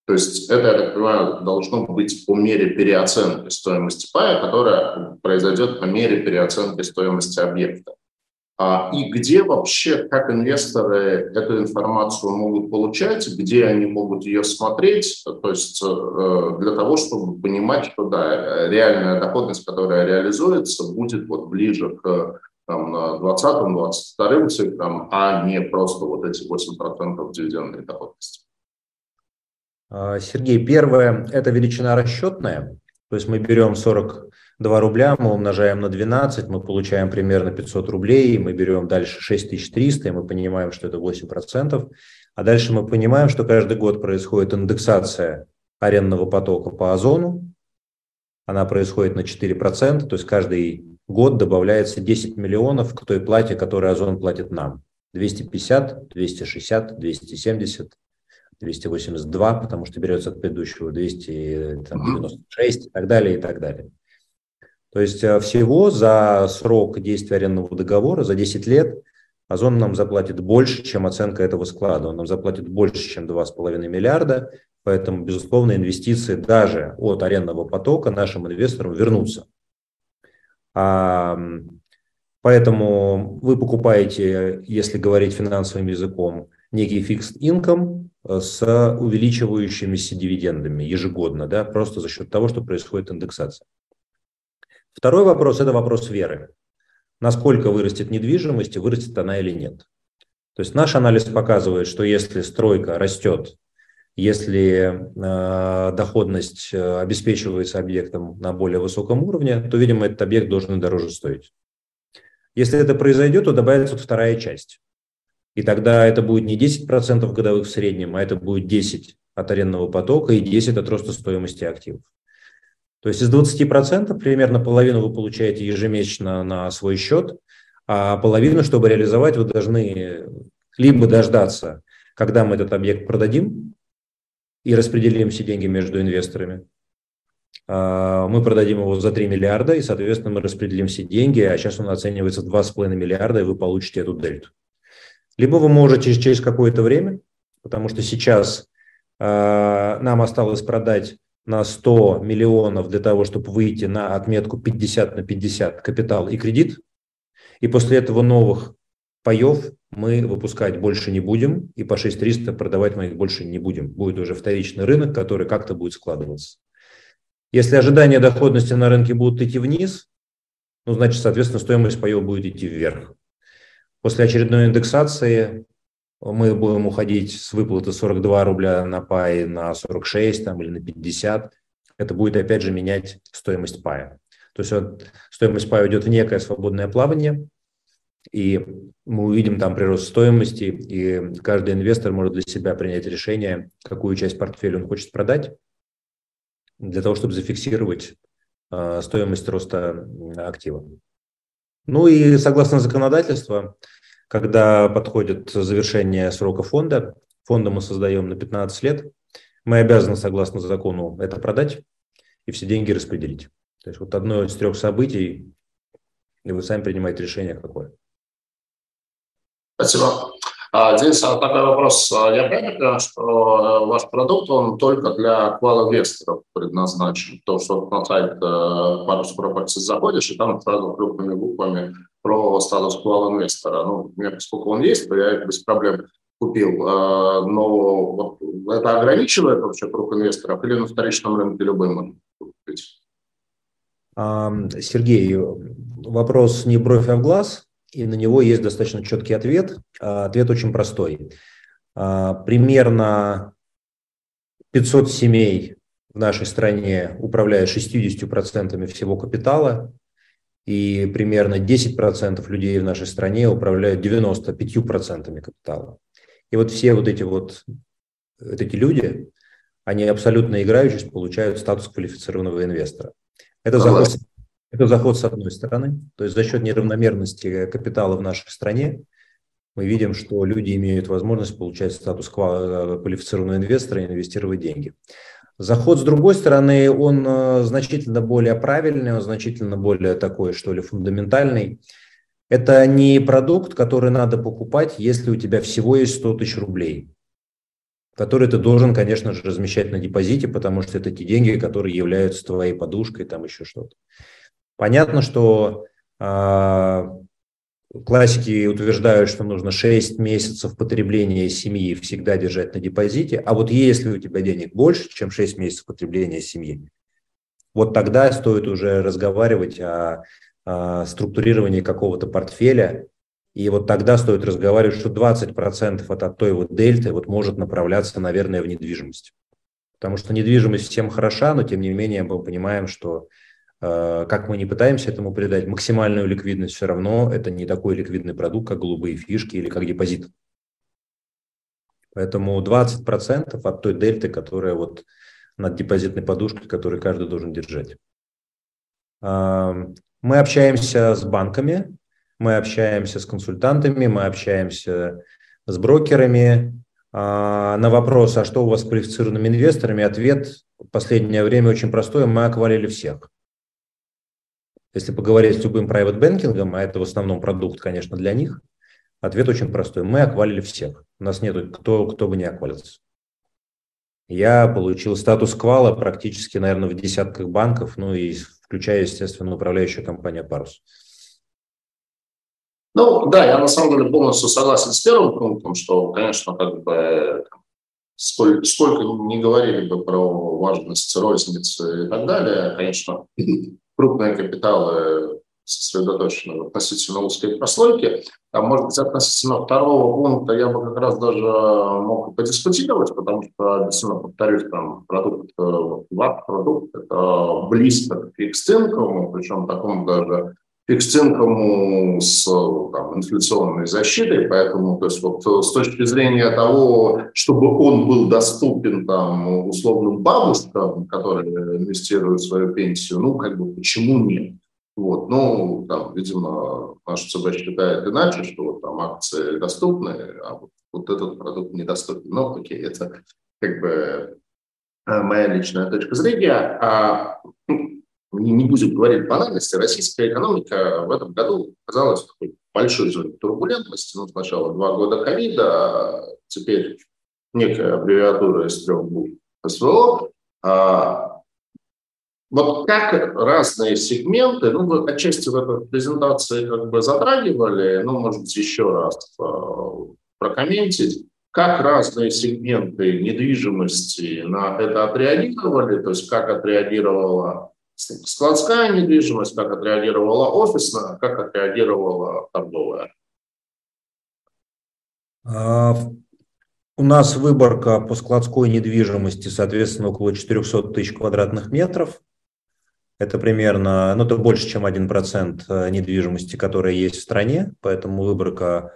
то есть это, я так понимаю, должно быть по мере переоценки стоимости пая, которая произойдет по мере переоценки стоимости объекта. А, и где вообще, как инвесторы эту информацию могут получать, где они могут ее смотреть, то есть э, для того, чтобы понимать, что да, реальная доходность, которая реализуется, будет вот ближе к там, 20-22 цифрам, а не просто вот эти 8% дивидендной доходности. А, Сергей, первое – это величина расчетная. То есть мы берем 42 рубля, мы умножаем на 12, мы получаем примерно 500 рублей, мы берем дальше 6300, и мы понимаем, что это 8%. А дальше мы понимаем, что каждый год происходит индексация арендного потока по озону. Она происходит на 4%, то есть каждый год добавляется 10 миллионов к той плате, которую озон платит нам. 250, 260, 270, 282, потому что берется от предыдущего 296 и так далее, и так далее. То есть э, всего за срок действия арендного договора, за 10 лет, Озон нам заплатит больше, чем оценка этого склада. Он нам заплатит больше, чем 2,5 миллиарда. Поэтому, безусловно, инвестиции даже от арендного потока нашим инвесторам вернутся. А, поэтому вы покупаете, если говорить финансовым языком, некий fixed income э, с увеличивающимися дивидендами ежегодно, да, просто за счет того, что происходит индексация. Второй вопрос – это вопрос веры. Насколько вырастет недвижимость, и вырастет она или нет. То есть наш анализ показывает, что если стройка растет, если э, доходность э, обеспечивается объектом на более высоком уровне, то, видимо, этот объект должен дороже стоить. Если это произойдет, то добавится вторая часть. И тогда это будет не 10% годовых в среднем, а это будет 10 от арендного потока и 10 от роста стоимости активов. То есть из 20% примерно половину вы получаете ежемесячно на свой счет, а половину, чтобы реализовать, вы должны либо дождаться, когда мы этот объект продадим и распределим все деньги между инвесторами. А, мы продадим его за 3 миллиарда, и, соответственно, мы распределим все деньги, а сейчас он оценивается в 2,5 миллиарда, и вы получите эту дельту. Либо вы можете через какое-то время, потому что сейчас э, нам осталось продать на 100 миллионов для того, чтобы выйти на отметку 50 на 50 капитал и кредит. И после этого новых паев мы выпускать больше не будем, и по 6300 продавать мы их больше не будем. Будет уже вторичный рынок, который как-то будет складываться. Если ожидания доходности на рынке будут идти вниз, ну, значит, соответственно, стоимость паев будет идти вверх. После очередной индексации мы будем уходить с выплаты 42 рубля на пай на 46 там, или на 50. Это будет опять же менять стоимость пая. То есть вот, стоимость пая уйдет в некое свободное плавание, и мы увидим там прирост стоимости, и каждый инвестор может для себя принять решение, какую часть портфеля он хочет продать, для того, чтобы зафиксировать э, стоимость роста актива. Ну и согласно законодательству, когда подходит завершение срока фонда, фонда мы создаем на 15 лет, мы обязаны, согласно закону, это продать и все деньги распределить. То есть вот одно из трех событий, и вы сами принимаете решение, какое. Спасибо. А, Денис, а такой вопрос. А, я понимаю, что э, ваш продукт, он только для квал-инвесторов предназначен? То, что на сайт э, Parus Properties заходишь, и там сразу крупными буквами про статус квал-инвестора. Ну, у меня, поскольку он есть, то я без проблем купил. А, но это ограничивает вообще круг инвесторов или на вторичном рынке любым можно купить? Сергей, вопрос не бровь, а в глаз и на него есть достаточно четкий ответ. А, ответ очень простой. А, примерно 500 семей в нашей стране управляют 60% всего капитала, и примерно 10% людей в нашей стране управляют 95% капитала. И вот все вот эти вот, вот эти люди, они абсолютно играючись получают статус квалифицированного инвестора. Это заход это заход с одной стороны, то есть за счет неравномерности капитала в нашей стране мы видим, что люди имеют возможность получать статус квалифицированного инвестора и инвестировать деньги. Заход с другой стороны, он э, значительно более правильный, он значительно более такой, что ли, фундаментальный. Это не продукт, который надо покупать, если у тебя всего есть 100 тысяч рублей, которые ты должен, конечно же, размещать на депозите, потому что это те деньги, которые являются твоей подушкой, там еще что-то. Понятно, что э, классики утверждают, что нужно 6 месяцев потребления семьи всегда держать на депозите, а вот если у тебя денег больше, чем 6 месяцев потребления семьи, вот тогда стоит уже разговаривать о, о структурировании какого-то портфеля, и вот тогда стоит разговаривать, что 20% от, от той вот дельты вот может направляться, наверное, в недвижимость. Потому что недвижимость всем хороша, но тем не менее мы понимаем, что как мы не пытаемся этому придать максимальную ликвидность, все равно это не такой ликвидный продукт, как голубые фишки или как депозит. Поэтому 20% от той дельты, которая вот над депозитной подушкой, которую каждый должен держать. Мы общаемся с банками, мы общаемся с консультантами, мы общаемся с брокерами, А, на вопрос, а что у вас с квалифицированными инвесторами, ответ в последнее время очень простой, мы аквалили всех. Если поговорить с любым private banking, а это в основном продукт, конечно, для них, ответ очень простой. Мы аквалили всех. У нас нет кто, кто бы не аквалился. Я получил статус квала практически, наверное, в десятках банков, ну и включая, естественно, управляющую компанию «Парус». Ну, да, я на самом деле полностью согласен с первым пунктом, что, конечно, как бы сколько, сколько не говорили бы про важность розницы и так далее, конечно, крупные капиталы сосредоточены в относительно узкой прослойке. А может быть, относительно второго пункта я бы как раз даже мог подискутировать, потому что, действительно, повторюсь, там продукт, ваш продукт, это близко к фикс-инкому, причем такому даже фикс-инкому с там, инфляционной защитой, поэтому то есть, вот, с точки зрения того, чтобы он был доступен там, условным бабушкам, которые инвестируют свою пенсию, ну, как бы, почему нет? Вот, ну, там, видимо, наш ЦБ считает иначе, что вот там акции доступны, а вот, вот этот продукт недоступен. Ну, окей, это как бы э, моя личная точка зрения. А не, не будем говорить банальности, российская экономика в этом году оказалась в такой большой зоне турбулентности. Ну, сначала два года ковида, а теперь некая аббревиатура из трех букв СВО. А, вот как разные сегменты, ну, вы отчасти в этой презентации как бы затрагивали, ну, может быть, еще раз а, прокомментить, как разные сегменты недвижимости на это отреагировали, то есть как отреагировала складская недвижимость, как отреагировала офисная, как отреагировала торговая? А, у нас выборка по складской недвижимости, соответственно, около 400 тысяч квадратных метров. Это примерно, ну, это больше, чем 1% э, недвижимости, которая есть в стране, поэтому выборка,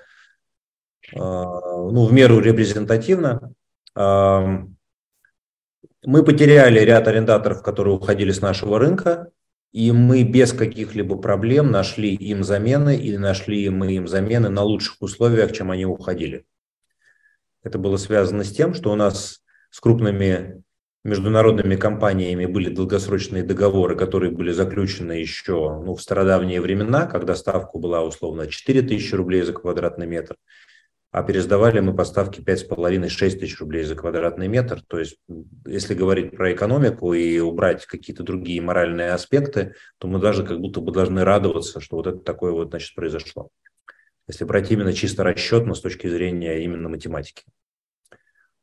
а, ну, в меру репрезентативна. Мы потеряли ряд арендаторов, которые уходили с нашего рынка, и мы без каких-либо проблем нашли им замены или нашли мы им замены на лучших условиях, чем они уходили. Это было связано с тем, что у нас с крупными международными компаниями были долгосрочные договоры, которые были заключены еще ну, в стародавние времена, когда ставка была условно 4 тысячи рублей за квадратный метр а пересдавали мы поставки 5,5-6 тысяч рублей за квадратный метр. То есть, если говорить про экономику и убрать какие-то другие моральные аспекты, то мы даже как будто бы должны радоваться, что вот это такое вот, значит, произошло. Если брать именно чисто расчетно с точки зрения именно математики.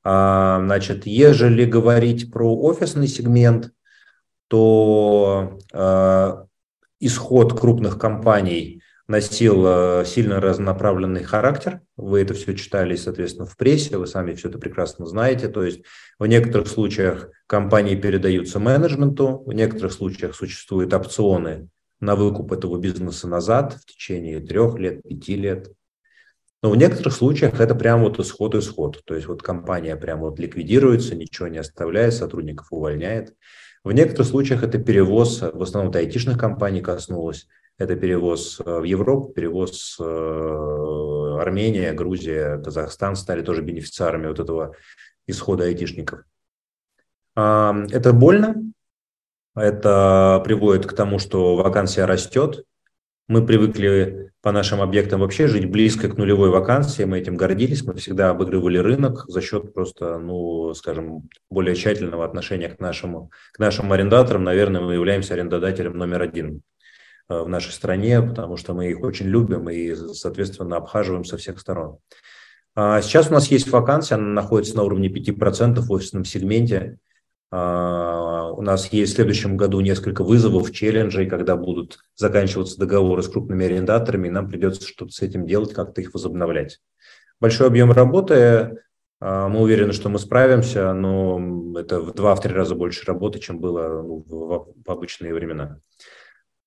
А, значит, ежели говорить про офисный сегмент, то а, исход крупных компаний – носил э, сильно разнонаправленный характер. Вы это все читали, соответственно, в прессе, вы сами все это прекрасно знаете. То есть в некоторых случаях компании передаются менеджменту, в некоторых случаях существуют опционы на выкуп этого бизнеса назад в течение трех лет, пяти лет. Но в некоторых случаях это прямо вот исход-исход. То есть вот компания прямо вот ликвидируется, ничего не оставляет, сотрудников увольняет. В некоторых случаях это перевоз, в основном это айтишных компаний коснулось, это перевоз э, в Европу, перевоз э, Армения, Грузия, Казахстан стали тоже бенефициарами вот этого исхода айтишников. Это больно, это приводит к тому, что вакансия растет. Мы привыкли по нашим объектам вообще жить близко к нулевой вакансии, мы этим гордились, мы всегда обыгрывали рынок за счет просто, ну, скажем, более тщательного отношения к нашему, к нашим арендаторам. Наверное, мы являемся арендодателем номер один в нашей стране, потому что мы их очень любим и, соответственно, обхаживаем со всех сторон. А сейчас у нас есть вакансия, она находится на уровне 5% в офисном сегменте. А, у нас есть в следующем году несколько вызовов, челленджей, когда будут заканчиваться договоры с крупными арендаторами, и нам придется что-то с этим делать, как-то их возобновлять. Большой объем работы, а, мы уверены, что мы справимся, но это в два-три раза больше работы, чем было ну, в обычные времена.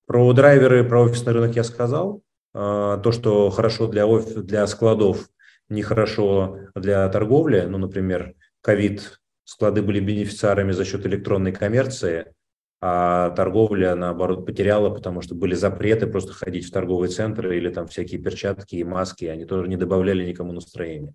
Про драйверы, про офисный рынок я сказал. А, то, что хорошо для, офис, для складов, нехорошо для торговли. Ну, например, ковид, склады были бенефициарами за счет электронной коммерции, а торговля, наоборот, потеряла, потому что были запреты просто ходить в торговые центры или там всякие перчатки и маски, они тоже не добавляли никому настроения.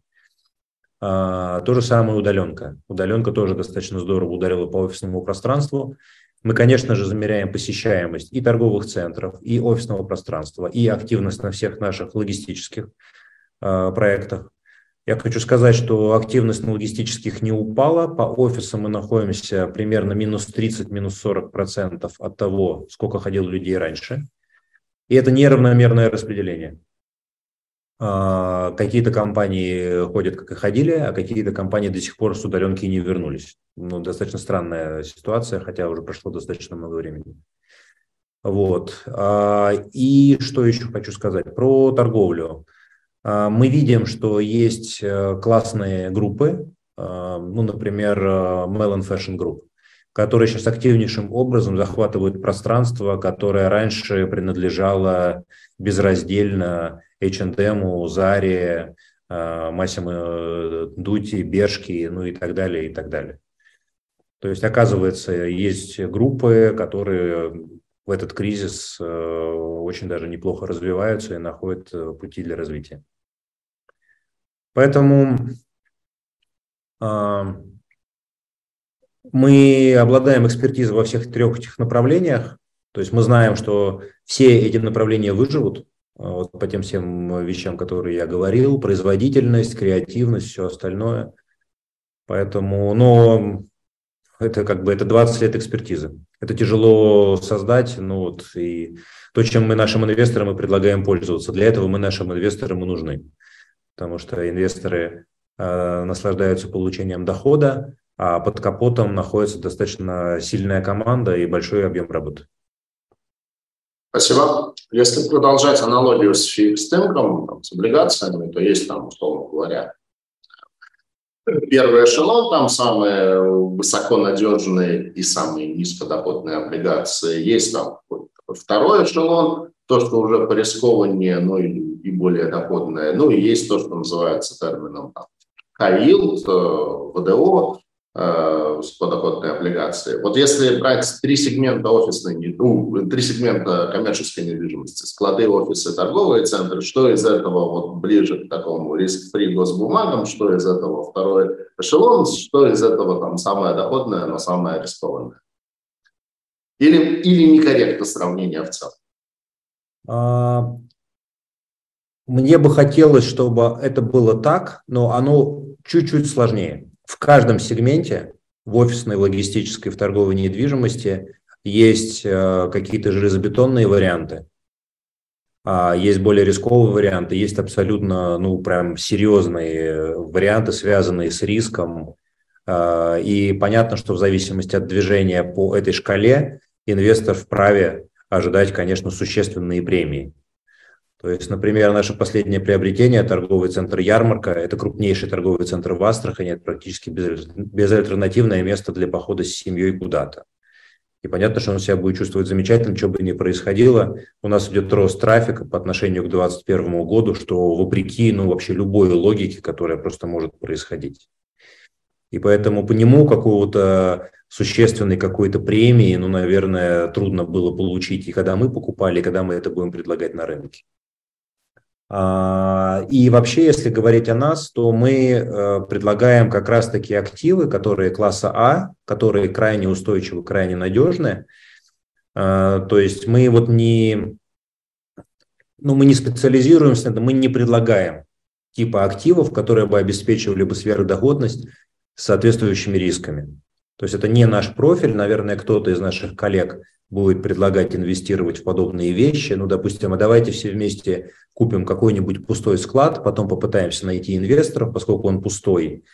А, то же самое удаленка. Удаленка тоже достаточно здорово ударила по офисному пространству. Мы, конечно же, замеряем посещаемость и торговых центров, и офисного пространства, и активность на всех наших логистических э, проектах. Я хочу сказать, что активность на логистических не упала. По офисам мы находимся примерно минус 30, минус 40 процентов от того, сколько ходило людей раньше. И это неравномерное распределение. А, какие-то компании ходят, как и ходили, а какие-то компании до сих пор с удаленки не вернулись. Ну, достаточно странная ситуация, хотя уже прошло достаточно много времени. Вот. А, и что еще хочу сказать про торговлю. А, мы видим, что есть э, классные группы, ну, например, Melon Fashion Group, которые сейчас активнейшим образом захватывают пространство, которое раньше принадлежало безраздельно H&M, Заре, Массимо Дути, Бершки, ну и так далее, и так далее. То есть, оказывается, есть группы, которые в этот кризис э, очень даже неплохо развиваются и находят э, пути для развития. Поэтому а, мы обладаем экспертизой во всех трех этих направлениях. То есть мы знаем, что все эти направления выживут, вот по тем всем вещам, которые я говорил, производительность, креативность, все остальное. Поэтому, но это как бы это 20 лет экспертизы. Это тяжело создать, ну вот, и то, чем мы нашим инвесторам и предлагаем пользоваться. Для этого мы нашим инвесторам и нужны. Потому что инвесторы э, наслаждаются получением дохода, а под капотом находится достаточно сильная команда и большой объем работы. Спасибо. Если продолжать аналогию с фикс-инком, с облигациями, то есть там, условно говоря, первый эшелон, там самые высоконадежные и самые низкодоходные облигации. Есть там второй эшелон, то, что уже порискованнее, ну и, и более доходное. Ну и есть то, что называется термином там, yield, э, ВДО, э, подоходные облигации. Вот если брать три сегмента офисной, ну, три сегмента коммерческой недвижимости, склады, офисы, торговые центры, что из этого вот ближе к такому риск-фри госбумагам, что из этого второй эшелон, что из этого там самое доходное, но самое рискованное? Или, или некорректно сравнение в целом? А, мне бы хотелось, чтобы это было так, но оно чуть-чуть сложнее. В каждом сегменте, в офисной, логистической, в торговой недвижимости, есть э, какие-то железобетонные варианты, а есть более рисковые варианты, есть абсолютно, ну, прям серьезные варианты, связанные с риском. А, и понятно, что в зависимости от движения по этой шкале инвестор вправе ожидать, конечно, существенные премии. То есть, например, наше последнее приобретение, торговый центр «Ярмарка», это крупнейший торговый центр в Астрахани, это практически безальтернативное место для похода с семьей куда-то. И понятно, что он себя будет чувствовать замечательно, что бы ни происходило. У нас идет рост трафика по отношению к 2021 году, что вопреки ну, вообще любой логике, которая просто может происходить. И поэтому по нему какого-то существенной какой-то премии, ну, наверное, трудно было получить и когда мы покупали, и когда мы это будем предлагать на рынке. А, и вообще, если говорить о нас, то мы э, предлагаем как раз-таки активы, которые класса А, которые крайне устойчивы, крайне надежны. А, то есть мы вот не, ну, мы не специализируемся, мы не предлагаем типа активов, которые бы обеспечивали бы сверхдоходность соответствующими рисками. То есть это не наш профиль, наверное, кто-то из наших коллег будет предлагать инвестировать в подобные вещи. Ну, допустим, а давайте все вместе купим какой-нибудь пустой склад, потом попытаемся найти инвесторов, поскольку он пустой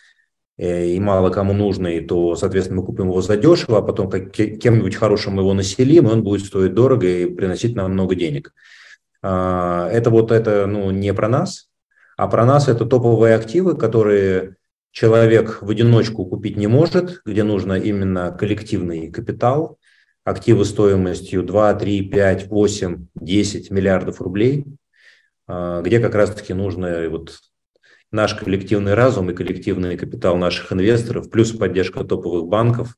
э, и мало кому нужный, то, соответственно, мы купим его задешево, а потом кем-нибудь хорошим его населим, и он будет стоить дорого и приносить нам много денег. А, это вот это ну, не про нас, а про нас это топовые активы, которые человек в одиночку купить не может, где нужно именно коллективный капитал, активы стоимостью 2, 3, 5, 8, 10 миллиардов рублей, а, где как раз-таки нужно вот наш коллективный разум и коллективный капитал наших инвесторов, плюс поддержка топовых банков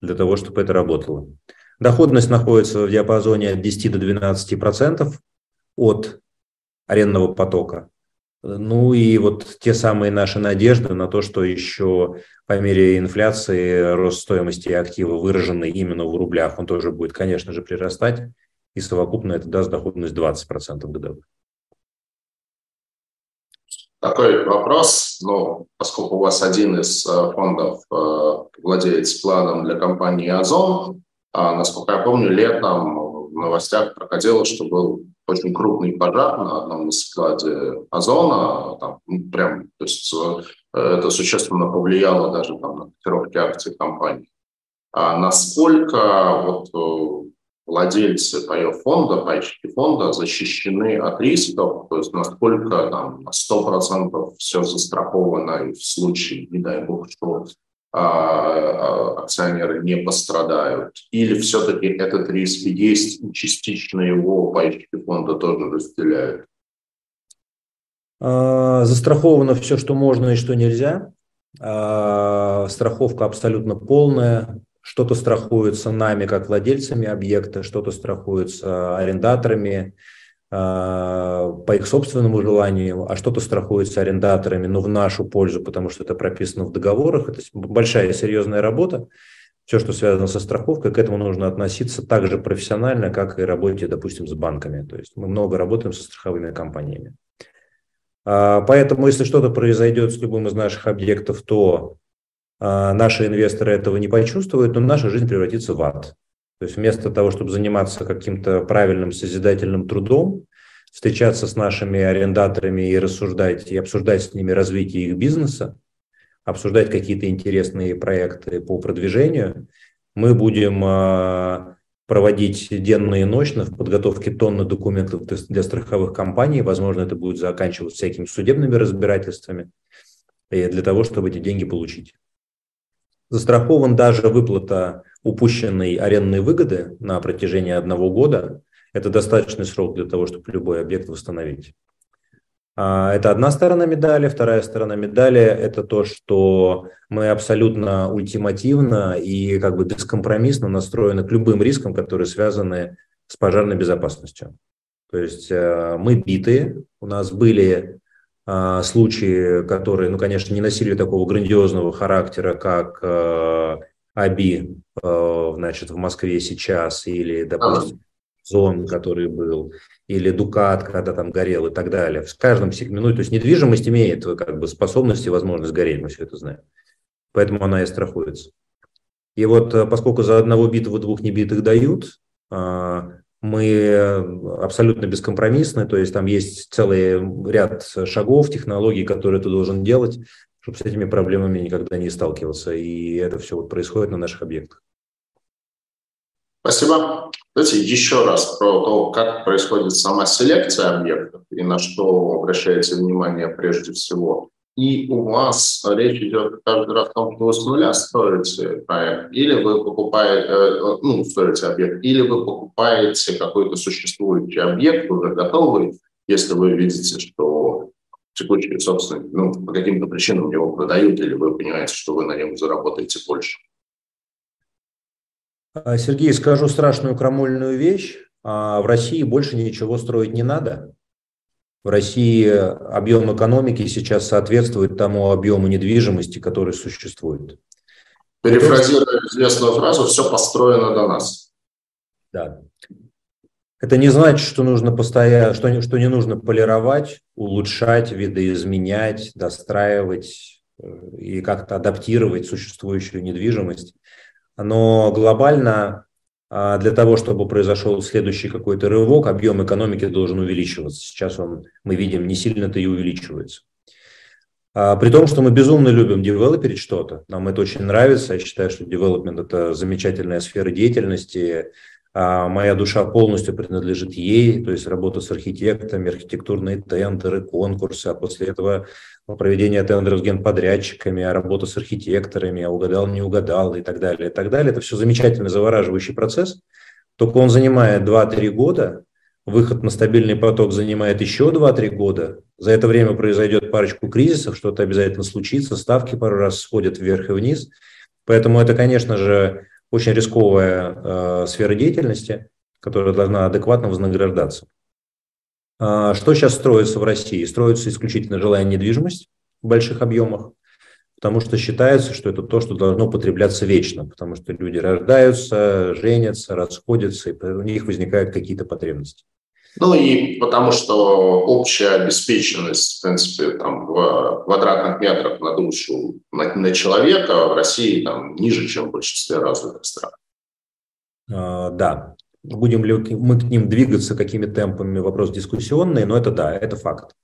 для того, чтобы это работало. Доходность находится в диапазоне от 10 до 12 процентов от арендного потока. Ну и вот те самые наши надежды на то, что еще по мере инфляции рост стоимости актива, выраженный именно в рублях, он тоже будет, конечно же, прирастать, и совокупно это даст доходность 20% годовых. Такой вопрос, ну, поскольку у вас один из э, фондов э, владеет планом для компании «Озон», а, насколько я помню, летом в новостях проходило, что был очень крупный пожар на одном из складе Озона, там, ну, прям, то есть э, это существенно повлияло даже там, на котировки акций компании. А насколько вот э, владельцы фонда, пайщики фонда защищены от рисков, то есть насколько там на 100% все застраховано и в случае, не дай бог, что акционеры не пострадают? Или все-таки этот риск есть, и частично его пайщики фонда тоже разделяют? А, застраховано все, что можно и что нельзя. Страховка абсолютно полная. Что-то страхуется нами, как владельцами объекта, что-то страхуется арендаторами, а, по их собственному желанию, а что-то страхуется арендаторами, но в нашу пользу, потому что это прописано в договорах. Это большая серьезная работа. Все, что связано со страховкой, к этому нужно относиться так же профессионально, как и работе, допустим, с банками. То есть мы много работаем со страховыми компаниями. А, поэтому, если что-то произойдет с любым из наших объектов, то а, наши инвесторы этого не почувствуют, но наша жизнь превратится в ад. То есть вместо того, чтобы заниматься каким-то правильным созидательным трудом, встречаться с нашими арендаторами и рассуждать, и обсуждать с ними развитие их бизнеса, обсуждать какие-то интересные проекты по продвижению, мы будем а, проводить денно и ночно в подготовке тонны документов для страховых компаний. Возможно, это будет заканчиваться всякими судебными разбирательствами и для того, чтобы эти деньги получить. Застрахован даже выплата упущенной арендной выгоды на протяжении одного года, это достаточный срок для того, чтобы любой объект восстановить. А, это одна сторона медали. Вторая сторона медали – это то, что мы абсолютно ультимативно и как бы бескомпромиссно настроены к любым рискам, которые связаны с пожарной безопасностью. То есть э, мы битые, у нас были случаи, которые, ну, конечно, не носили такого грандиозного характера, как э, АБИ, э, значит, в Москве сейчас, или, допустим, Зон, который был, или Дукат, когда там горел и так далее. В каждом сегменте, то есть недвижимость имеет как бы способность и возможность гореть, мы все это знаем. Поэтому она и страхуется. И вот э, поскольку за одного битого двух небитых дают, э, мы абсолютно бескомпромиссны, то есть там есть целый ряд шагов, технологий, которые ты должен делать, чтобы с этими проблемами никогда не сталкиваться. И это все вот происходит на наших объектах. Спасибо. Давайте еще раз про то, как происходит сама селекция объектов и на что обращаете внимание прежде всего. И у вас речь идет каждый раз о том, что вы с нуля строите проект, или вы покупаете, э, ну, строите объект, или вы покупаете какой-то существующий объект уже готовый, если вы видите, что текущий собственник, ну, по каким-то причинам его продают, или вы понимаете, что вы на нем заработаете больше? А, Сергей, скажу страшную крамольную вещь. А, в России больше ничего строить не надо. В России объем экономики сейчас соответствует тому объему недвижимости, который существует. Перефразируя известную фразу, все построено до нас. Да. Это не значит, что нужно постоянно, что, что не нужно полировать, улучшать, видоизменять, достраивать э, и как-то адаптировать существующую недвижимость. Но глобально а, для того, чтобы произошел следующий какой-то рывок, объем экономики должен увеличиваться. Сейчас он, мы видим, не сильно-то и увеличивается. А, при том, что мы безумно любим девелоперить что-то, нам это очень нравится. Я считаю, что девелопмент – это замечательная сфера деятельности, моя душа полностью принадлежит ей, то есть работа с архитекторами, архитектурные тендеры, конкурсы, а после этого проведение тендеров с генподрядчиками, а работа с архитекторами, а угадал, не угадал и так далее, и так далее. Это все замечательный, завораживающий процесс, только он занимает 2-3 года, выход на стабильный поток занимает еще 2-3 года, за это время произойдет парочку кризисов, что-то обязательно случится, ставки пару раз сходят вверх и вниз, поэтому это, конечно же, очень рисковая э, сфера деятельности, которая должна адекватно вознаграждаться. А, что сейчас строится в России? Строится исключительно жилая недвижимость в больших объемах, потому что считается, что это то, что должно потребляться вечно, потому что люди рождаются, женятся, расходятся, и у них возникают какие-то потребности. Ну и потому что общая обеспеченность, в принципе, там, в квадратных метрах на душу на, на человека в России там, ниже, чем в большинстве развитых стран. А, да, Будем ли мы к ним двигаться, какими темпами, вопрос дискуссионный, но это да, это факт.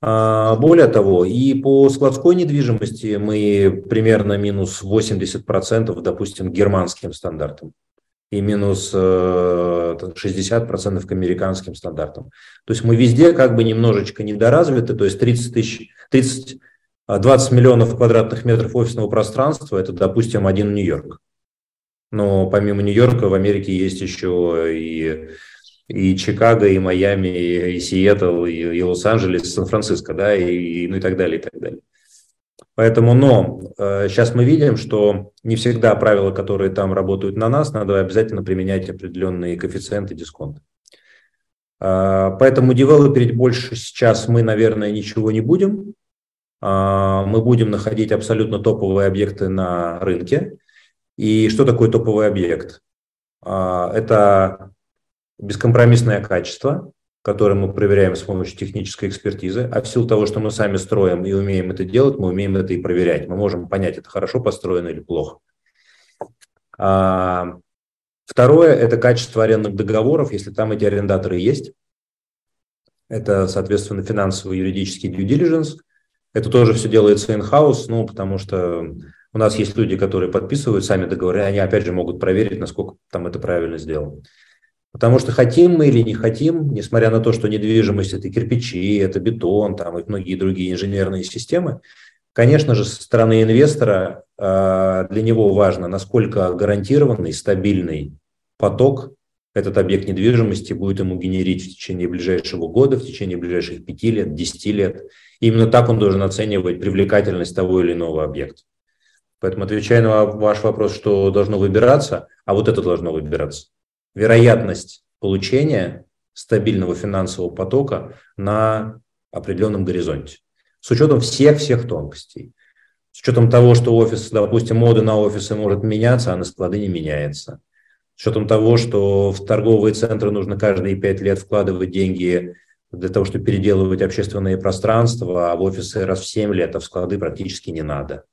А, более того, и по складской недвижимости мы примерно минус 80%, допустим, германским стандартам и минус 60% э, к американским стандартам. То есть мы везде как бы немножечко недоразвиты, то есть 30 тысяч, 30, 20 миллионов квадратных метров офисного пространства – это, допустим, один Нью-Йорк. Но помимо Нью-Йорка в Америке есть еще и, и Чикаго, и Майами, и, и Сиэтл, и, и Лос-Анджелес, и Сан-Франциско, да, и, ну и так далее, и так далее. Поэтому, но э, сейчас мы видим, что не всегда правила, которые там работают на нас, надо обязательно применять определенные коэффициенты, дисконты. Э, поэтому девелоперить больше сейчас мы, наверное, ничего не будем. Э, мы будем находить абсолютно топовые объекты на рынке. И что такое топовый объект? А, это бескомпромиссное качество, которое мы проверяем с помощью технической экспертизы, а в силу того, что мы сами строим и умеем это делать, мы умеем это и проверять. Мы можем понять, это хорошо построено или плохо. А, второе – это качество арендных договоров, если там эти арендаторы есть. Это, соответственно, финансовый юридический due diligence. Это тоже все делается in-house, ну, потому что у нас есть люди, которые подписывают сами договоры, они опять же могут проверить, насколько там это правильно сделано. Потому что хотим мы или не хотим, несмотря на то, что недвижимость – это кирпичи, это бетон там, и многие другие инженерные системы, конечно же, со стороны инвестора а, для него важно, насколько гарантированный, стабильный поток этот объект недвижимости будет ему генерить в течение ближайшего года, в течение ближайших пяти лет, десяти лет. И именно так он должен оценивать привлекательность того или иного объекта. Поэтому отвечая на ваш вопрос, что должно выбираться, а вот это должно выбираться. Вероятность получения стабильного финансового потока на определенном горизонте. С учетом всех-всех тонкостей. С учетом того, что офис, допустим, мода на офисы может меняться, а на склады не меняется. С учетом того, что в торговые центры нужно каждые пять лет вкладывать деньги для того, чтобы переделывать общественные пространства, а в офисы раз в семь лет, а в склады практически не надо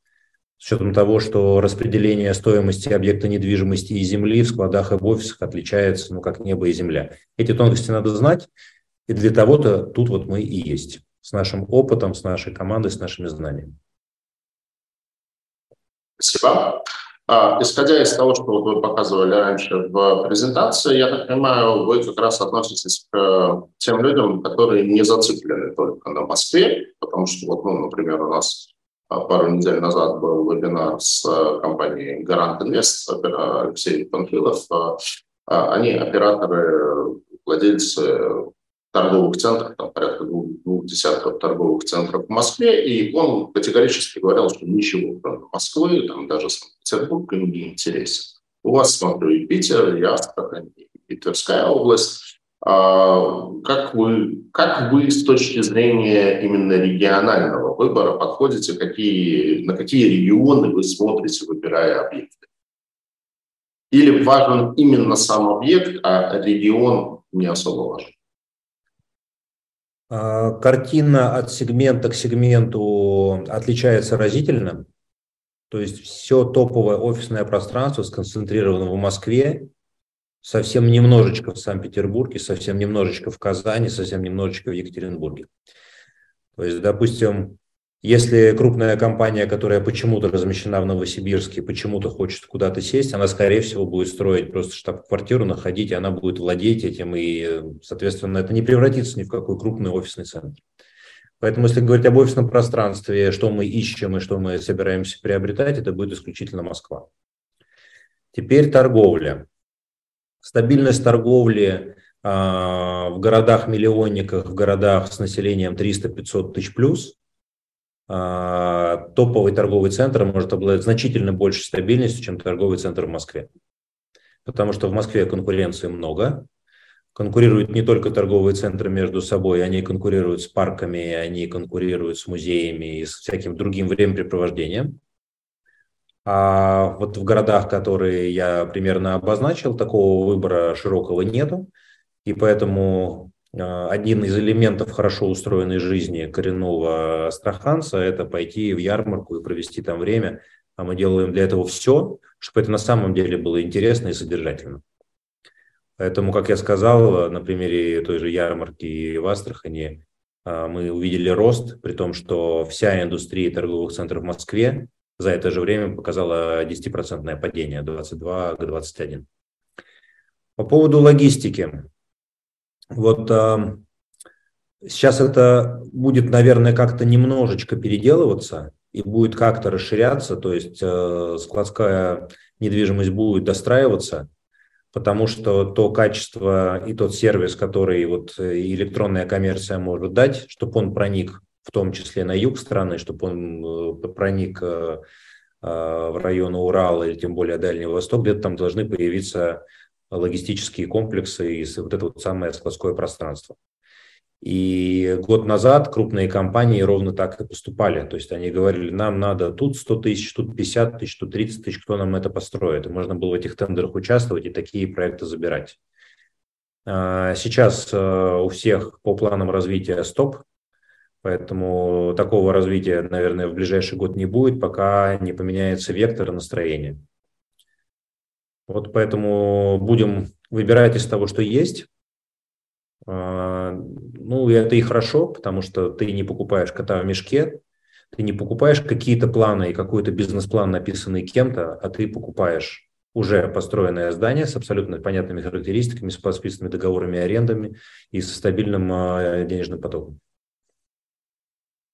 с учетом того, что распределение стоимости объекта недвижимости и земли в складах и в офисах отличается, ну, как небо и земля. Эти тонкости надо знать, и для того-то тут вот мы и есть, с нашим опытом, с нашей командой, с нашими знаниями. Спасибо. А, исходя из того, что вы показывали раньше в презентации, я так понимаю, вы как раз относитесь к тем людям, которые не зациклены только на Москве, потому что, вот, ну, например, у нас пару недель назад был вебинар с э, компанией Гарант Инвест, Алексей Панфилов. А, а они операторы, владельцы торговых центров, там порядка двух, двух десятков торговых центров в Москве, и он категорически говорил, что ничего, кроме Москвы, там даже Санкт-Петербург им не интересен. У вас, смотрю, и Питер, и Астрахань, и Тверская область. А, как вы, как вы с точки зрения именно регионального выбора подходите, какие, на какие регионы вы смотрите, выбирая объекты? Или важен именно сам объект, а регион не особо важен? А, картина от сегмента к сегменту отличается разительно. То есть все топовое офисное пространство сконцентрировано в Москве совсем немножечко в Санкт-Петербурге, совсем немножечко в Казани, совсем немножечко в Екатеринбурге. То есть, допустим, если крупная компания, которая почему-то размещена в Новосибирске, почему-то хочет куда-то сесть, она, скорее всего, будет строить просто штаб-квартиру, находить, и она будет владеть этим, и, соответственно, это не превратится ни в какой крупный офисный центр. Поэтому, если говорить об офисном пространстве, что мы ищем и что мы собираемся приобретать, это будет исключительно Москва. Теперь торговля. Стабильность торговли а, в городах-миллионниках, в городах с населением 300-500 тысяч плюс, а, топовый торговый центр может обладать значительно большей стабильностью, чем торговый центр в Москве. Потому что в Москве конкуренции много, конкурируют не только торговые центры между собой, они конкурируют с парками, они конкурируют с музеями и с всяким другим времяпрепровождением. А вот в городах, которые я примерно обозначил, такого выбора широкого нету. И поэтому а, один из элементов хорошо устроенной жизни коренного астраханца – это пойти в ярмарку и провести там время. А мы делаем для этого все, чтобы это на самом деле было интересно и содержательно. Поэтому, как я сказал, на примере той же ярмарки в Астрахани а, мы увидели рост, при том, что вся индустрия торговых центров в Москве за это же время показала 10% падение, 22 к 21. По поводу логистики. Вот э, сейчас это будет, наверное, как-то немножечко переделываться и будет как-то расширяться, то есть э, складская недвижимость будет достраиваться, потому что то качество и тот сервис, который вот электронная коммерция может дать, чтобы он проник в том числе на юг страны, чтобы он э, проник э, э, в районы Урала или тем более Дальнего Востока, где-то там должны появиться логистические комплексы и вот это вот самое складское пространство. И год назад крупные компании ровно так и поступали. То есть они говорили, нам надо тут 100 тысяч, тут 50 тысяч, тут 30 тысяч, кто нам это построит. И можно было в этих тендерах участвовать и такие проекты забирать. А сейчас у всех по планам развития стоп, поэтому такого развития, наверное, в ближайший год не будет, пока не поменяется вектор настроения. Вот поэтому будем выбирать из того, что есть. А, ну, и это и хорошо, потому что ты не покупаешь кота в мешке, ты не покупаешь какие-то планы и какой-то бизнес-план, написанный кем-то, а ты покупаешь уже построенное здание с абсолютно понятными характеристиками, с подписанными договорами арендами и со стабильным а, денежным потоком.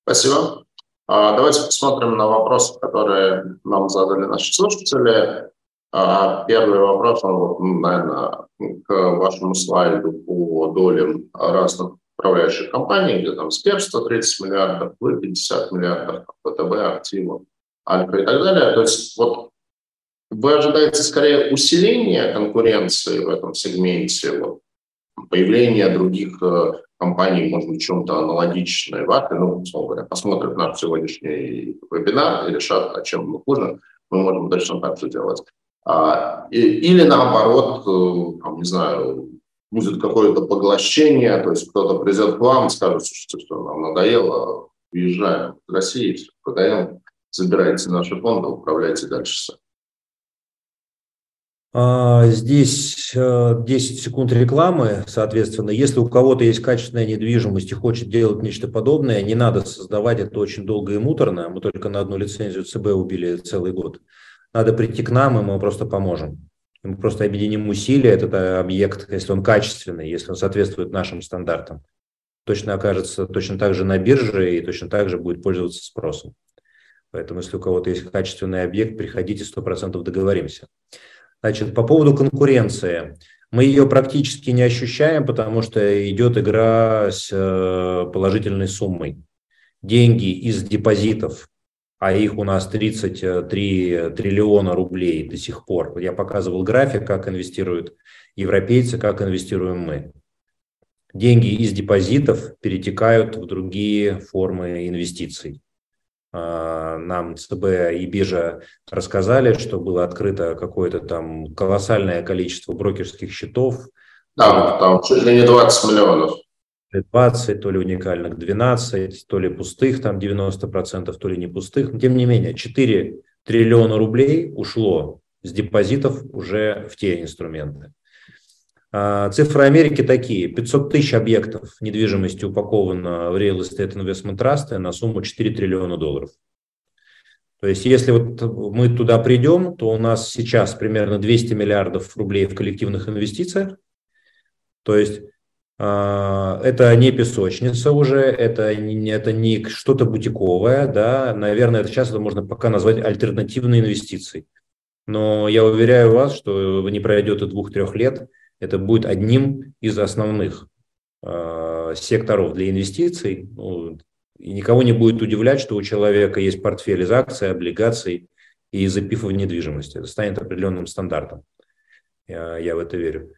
Спасибо. А, давайте посмотрим на вопросы, которые нам задали наши слушатели. А, первый вопрос, он, наверное, к вашему слайду по долям разных управляющих компаний, где там Сбер 130 миллиардов, вы 50 миллиардов, ВТБ, активов, Альфа и так далее. То есть вот вы ожидаете скорее усиления конкуренции в этом сегменте, вот, появления других компаний, может быть, чем-то аналогичной ваты, ну, условно говоря, посмотрят наш сегодняшний вебинар и решат, о чем мы хуже, мы можем точно так же делать. А, или наоборот, э, там, не знаю, будет какое-то поглощение, то есть кто-то придет к вам и скажет, слушайте, что нам надоело, уезжаем в Россию, все продаем, забирайте наши фонды, управляйте дальше сами. А, здесь 10 э, секунд рекламы, соответственно, если у кого-то есть качественная недвижимость и хочет делать нечто подобное, не надо создавать это очень долго и муторно. Мы только на одну лицензию ЦБ убили целый год надо прийти к нам, и мы просто поможем. Мы просто объединим усилия, этот э, объект, если он качественный, если он соответствует нашим стандартам, точно окажется точно так же на бирже и точно так же будет пользоваться спросом. Поэтому, если у кого-то есть качественный объект, приходите, 100% договоримся. Значит, по поводу конкуренции. Мы ее практически не ощущаем, потому что идет игра с э, положительной суммой. Деньги из депозитов а их у нас 33 триллиона рублей до сих пор. Я показывал график, как инвестируют европейцы, как инвестируем мы. Деньги из депозитов перетекают в другие формы инвестиций. А, нам ЦБ и биржа рассказали, что было открыто какое-то там колоссальное количество брокерских счетов. Да, там чуть ли не 20 миллионов. 20, то ли уникальных 12, то ли пустых там 90%, то ли не пустых. Но тем не менее, 4 триллиона рублей ушло с депозитов уже в те инструменты. А, цифры Америки такие. 500 тысяч объектов недвижимости упаковано в Real Estate Investment Trust на сумму 4 триллиона долларов. То есть, если вот мы туда придем, то у нас сейчас примерно 200 миллиардов рублей в коллективных инвестициях. То есть, а, это не песочница уже, это не, это не что-то бутиковое, да, наверное, это сейчас это можно пока назвать альтернативной инвестицией. Но я уверяю вас, что не пройдет и двух-трех лет, это будет одним из основных э, секторов для инвестиций. Ну, и никого не будет удивлять, что у человека есть портфель из акций, облигаций и из в недвижимости. Это станет определенным стандартом. Я, я в это верю.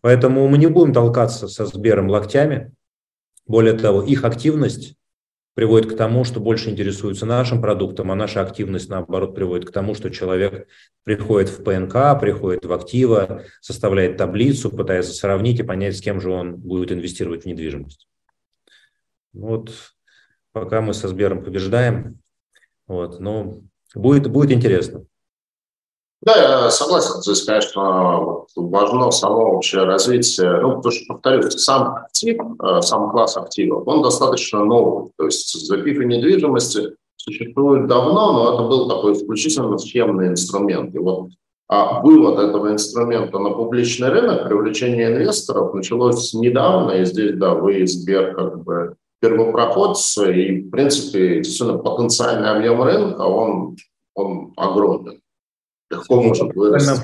Поэтому мы не будем толкаться со Сбером локтями. Более того, их активность приводит к тому, что больше интересуются нашим продуктом, а наша активность, наоборот, приводит к тому, что человек приходит в ПНК, приходит в актива, составляет таблицу, пытается сравнить и понять, с кем же он будет инвестировать в недвижимость. Вот пока мы со Сбером побеждаем, вот, но будет, будет интересно. Да, я согласен. Здесь, конечно, важно само общее развитие. Ну, потому что, повторюсь, сам актив, э, сам класс активов, он достаточно новый. То есть запив и недвижимости существует давно, но это был такой исключительно схемный инструмент. И вот а вывод этого инструмента на публичный рынок, привлечение инвесторов началось недавно, и здесь, да, вы, Сбер, как бы первопроходцы, и, в принципе, действительно потенциальный объем рынка, он, он огромный легко может вырасти.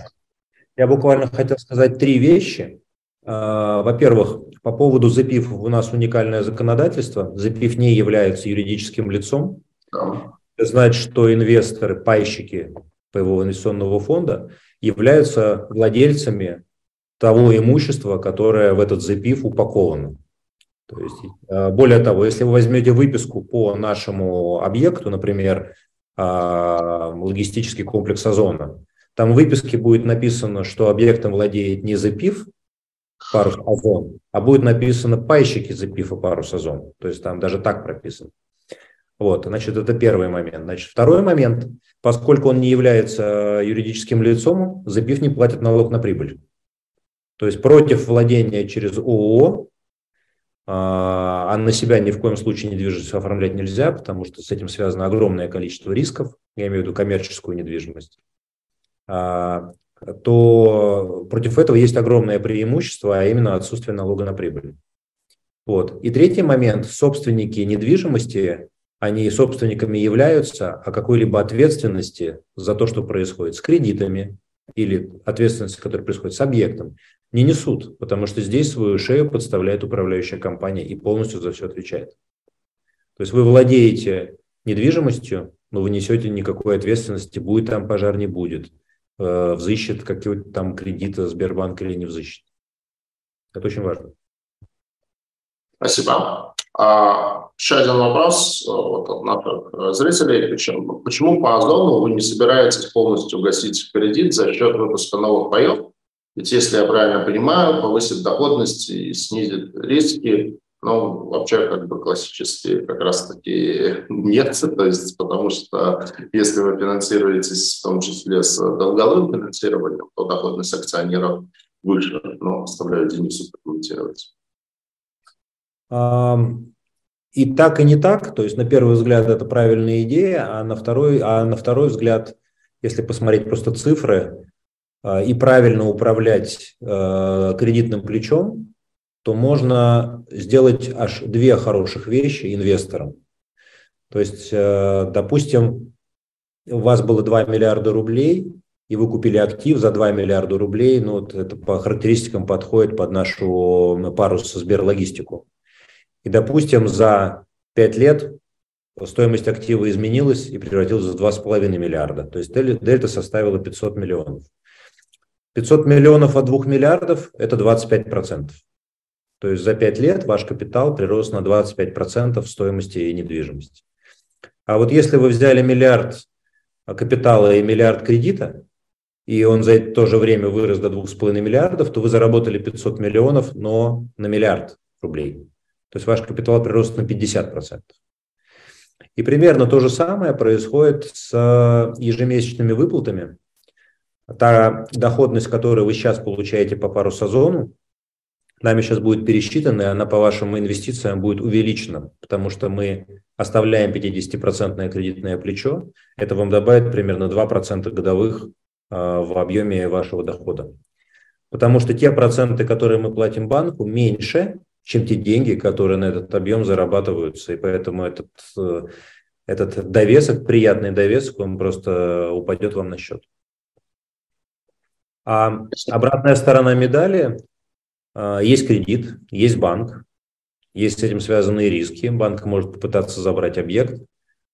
Я буквально хотел сказать три вещи. А, во-первых, по поводу ЗПИФ у нас уникальное законодательство. ЗПИФ не является юридическим лицом. Да. Это значит, что инвесторы, пайщики своего инвестиционного фонда являются владельцами того имущества, которое в этот ЗПИФ упаковано. То есть, а, более того, если вы возьмете выписку по нашему объекту, например, логистический комплекс Озона. Там в выписке будет написано, что объектом владеет не ЗПИФ, парус Озон, а будет написано пайщики ЗПИФа парус Озон. То есть там даже так прописано. Вот, значит, это первый момент. Значит, второй момент, поскольку он не является юридическим лицом, ЗПИФ не платит налог на прибыль. То есть против владения через ООО а, а на себя ни в коем случае недвижимость оформлять нельзя, потому что с этим связано огромное количество рисков, я имею в виду коммерческую недвижимость, а, то против этого есть огромное преимущество, а именно отсутствие налога на прибыль. Вот. И третий момент. Собственники недвижимости, они собственниками являются, а какой-либо ответственности за то, что происходит с кредитами или ответственности, которая происходит с объектом, не несут, потому что здесь свою шею подставляет управляющая компания и полностью за все отвечает. То есть вы владеете недвижимостью, но вы несете никакой ответственности, будет там пожар, не будет, э, взыщет какие-то там кредиты Сбербанк или не взыщет. Это очень важно. Спасибо. А, еще один вопрос вот, от наших зрителей. Почему, почему по Озону вы не собираетесь полностью гасить кредит за счет выпуска новых паев? Ведь если я правильно понимаю, повысит доходность и снизит риски, ну, вообще, как бы классически как раз-таки нет, то есть, потому что если вы финансируетесь в том числе с долговым финансированием, то доходность акционеров выше. Но оставляю Денису прокомментировать. И так, и не так. То есть, на первый взгляд, это правильная идея, а на второй, а на второй взгляд, если посмотреть просто цифры, и правильно управлять а, кредитным плечом, то можно сделать аж две хороших вещи инвесторам. То есть, а, допустим, у вас было 2 миллиарда рублей, и вы купили актив за 2 миллиарда рублей, ну, вот это по характеристикам подходит под нашу парус Сберлогистику. И, допустим, за 5 лет стоимость актива изменилась и превратилась в 2,5 миллиарда. То есть дельта составила 500 миллионов. 500 миллионов от 2 миллиардов – это 25%. То есть за 5 лет ваш капитал прирос на 25% стоимости недвижимости. А вот если вы взяли миллиард капитала и миллиард кредита, и он за то же время вырос до 2,5 миллиардов, то вы заработали 500 миллионов, но на миллиард рублей. То есть ваш капитал прирос на 50%. И примерно то же самое происходит с ежемесячными выплатами та доходность, которую вы сейчас получаете по пару сезону, нами сейчас будет пересчитана, и она по вашим инвестициям будет увеличена, потому что мы оставляем 50% кредитное плечо, это вам добавит примерно 2% годовых а, в объеме вашего дохода. Потому что те проценты, которые мы платим банку, меньше, чем те деньги, которые на этот объем зарабатываются. И поэтому этот, э, этот довесок, приятный довесок, он просто упадет вам на счет. А обратная сторона медали а, есть кредит, есть банк, есть с этим связанные риски. Банк может попытаться забрать объект,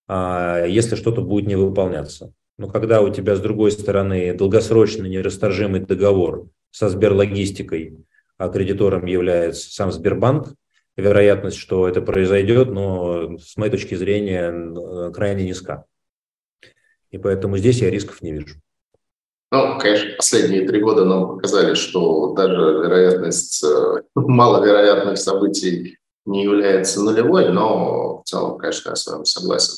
а, если что-то будет не выполняться. Но когда у тебя с другой стороны долгосрочный нерасторжимый договор со Сберлогистикой, а кредитором является сам Сбербанк. Вероятность, что это произойдет, но с моей точки зрения крайне низка. И поэтому здесь я рисков не вижу. Ну, конечно, последние три года нам показали, что даже вероятность э, маловероятных событий не является нулевой, но в целом, конечно, я с вами согласен.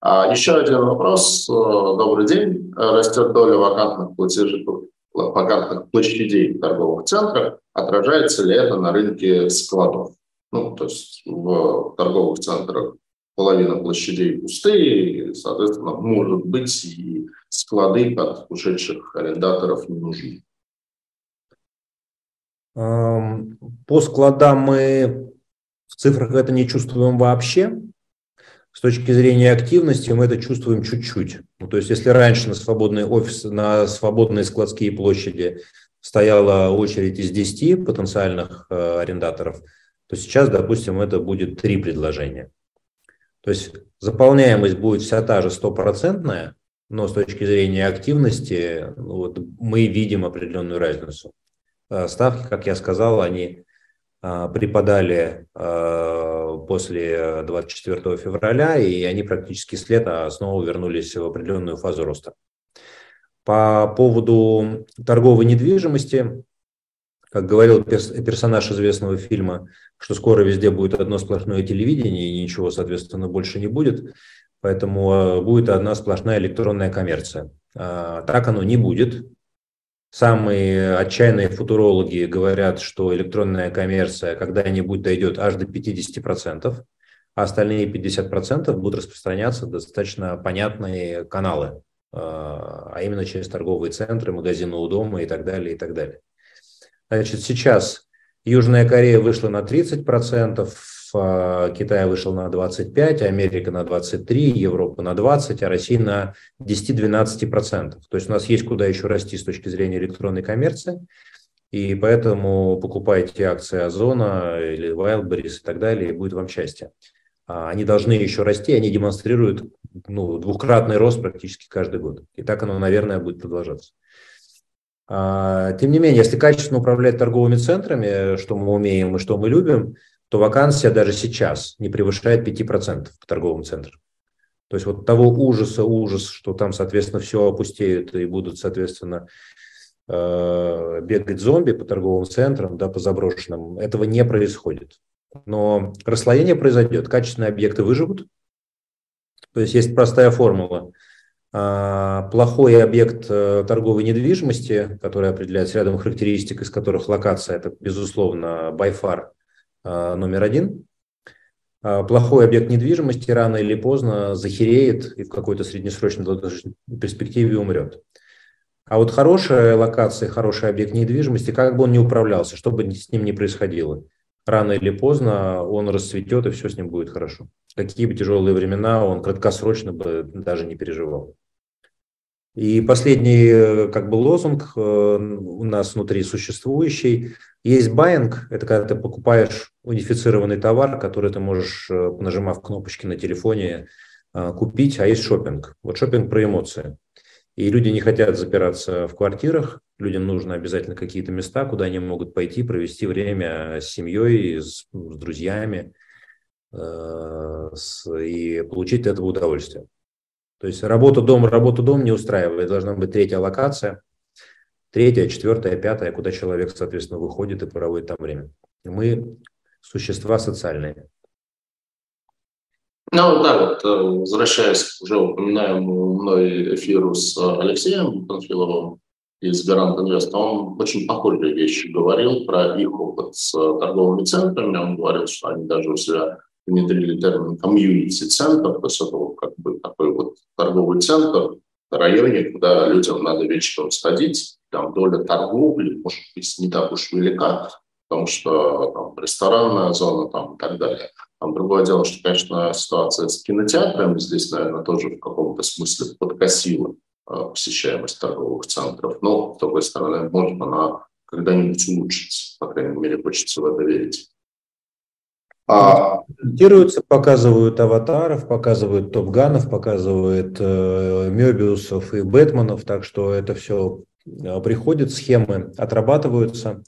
А еще один вопрос. Э, добрый день. Растет доля вакантных платежей, вакантных площадей в торговых центрах. Отражается ли это на рынке складов? Ну, то есть в торговых центрах половина площадей пустые, и, соответственно, может быть, и склады от ушедших арендаторов не нужны. По складам мы в цифрах это не чувствуем вообще. С точки зрения активности мы это чувствуем чуть-чуть. Ну, то есть, если раньше на свободный офис, на свободные складские площади стояла очередь из 10 потенциальных э, арендаторов, то сейчас, допустим, это будет три предложения. То есть заполняемость будет вся та же стопроцентная, но с точки зрения активности вот, мы видим определенную разницу. А, ставки, как я сказал, они а, припадали а, после 24 февраля, и они практически с лета снова вернулись в определенную фазу роста. По поводу торговой недвижимости, как говорил персонаж известного фильма, что скоро везде будет одно сплошное телевидение, и ничего, соответственно, больше не будет. Поэтому э, будет одна сплошная электронная коммерция. А, так оно не будет. Самые отчаянные футурологи говорят, что электронная коммерция когда-нибудь дойдет аж до 50%, а остальные 50% будут распространяться достаточно понятные каналы, а, а именно через торговые центры, магазины у дома и так далее, и так далее. Значит, сейчас Южная Корея вышла на 30%, а, Китай вышел на 25%, Америка на 23%, Европа на 20%, а Россия на 10-12%. То есть у нас есть куда еще расти с точки зрения электронной коммерции. И поэтому покупайте акции Озона или Wildberries и так далее, и будет вам счастье. А, они должны еще расти, они демонстрируют ну, двукратный рост практически каждый год. И так оно, наверное, будет продолжаться. А, тем не менее, если качественно управлять торговыми центрами, что мы умеем и что мы любим, то вакансия даже сейчас не превышает 5% по торговым центрам. То есть вот того ужаса, ужас, что там, соответственно, все опустеют и будут, соответственно, э, бегать зомби по торговым центрам, да, по заброшенным, этого не происходит. Но расслоение произойдет, качественные объекты выживут. То есть есть простая формула – а, плохой объект э, торговой недвижимости, который определяется рядом характеристик, из которых локация – это, безусловно, а, номер один. А, плохой объект недвижимости рано или поздно захереет и в какой-то среднесрочной перспективе умрет. А вот хорошая локация, хороший объект недвижимости, как бы он ни управлялся, что бы с ним ни происходило, рано или поздно он расцветет, и все с ним будет хорошо. Какие бы тяжелые времена он краткосрочно бы даже не переживал. И последний э, как бы лозунг э, у нас внутри существующий. Есть байинг, это когда ты покупаешь унифицированный товар, который ты можешь, э, нажимав кнопочки на телефоне, купить, а есть шопинг. Вот шопинг про эмоции. И люди не хотят запираться в квартирах, людям нужно обязательно какие-то места, куда они могут пойти, провести время с семьей, с, с друзьями э, с, и получить от этого удовольствие. То есть работа-дом, работа-дом не устраивает. Должна быть третья локация, третья, четвертая, пятая, куда человек, соответственно, выходит и проводит там время. Мы существа социальные. Ну да, вот э, возвращаясь уже упоминаемому мной эфиру с Алексеем Панфиловым из Гарант Инвест, он очень похожие вещи говорил про их опыт с торговыми центрами. Он говорил, что они даже у себя внедрили термин комьюнити-центр, то есть это как бы такой вот торговый центр в районе, куда людям надо вечером сходить, там доля торговли, может быть, не так уж велика, потому что там ресторанная зона там и так далее. Там другое дело, что, конечно, ситуация с кинотеатрами здесь, наверное, тоже в каком-то смысле подкосила э, посещаемость торговых центров. Но, с другой стороны, может она когда-нибудь улучшится. По крайней мере, хочется в это верить. А... Монтируются, показывают аватаров, показывают топганов, показывают э, Мебиусов и Бэтменов, так что это все э, приходит, схемы отрабатываются.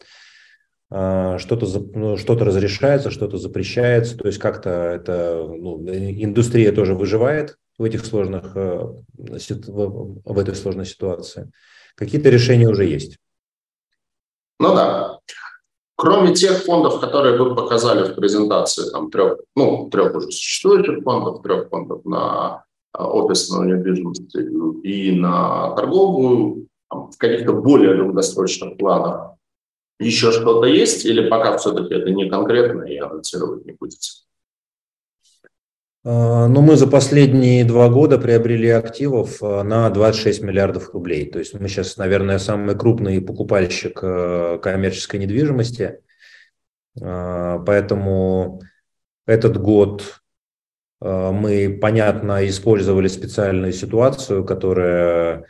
а, что-то ну, что разрешается, что-то запрещается, то есть как-то это ну, индустрия тоже выживает в этих сложных э, в этой сложной ситуации. Какие-то решения уже есть. Ну да. Кроме тех фондов, которые вы показали в презентации, там трех, ну, трех уже существующих фондов, трех фондов на а, офисную недвижимость и на торговую, в каких-то более долгосрочных планах еще что-то есть или пока все-таки это не конкретно и анонсировать не будете? А, ну, мы за последние два года приобрели активов а, на 26 миллиардов рублей. То есть мы сейчас, наверное, самый крупный покупальщик а, коммерческой недвижимости. Поэтому этот год мы, понятно, использовали специальную ситуацию, которая